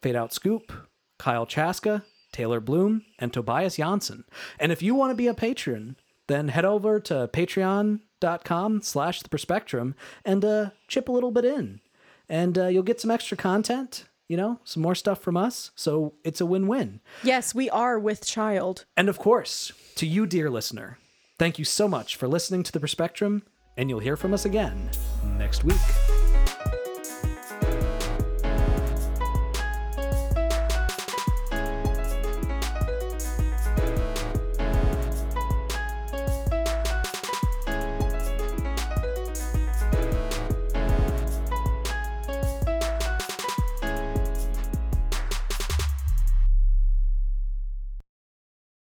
Fade Out Scoop, Kyle Chaska, Taylor Bloom, and Tobias Janssen. And if you want to be a patron, then head over to patreon.com slash the perspectrum and uh, chip a little bit in. And uh, you'll get some extra content, you know, some more stuff from us. So it's a win-win. Yes, we are with child. And of course, to you, dear listener, thank you so much for listening to the Perspectrum, and you'll hear from us again next week.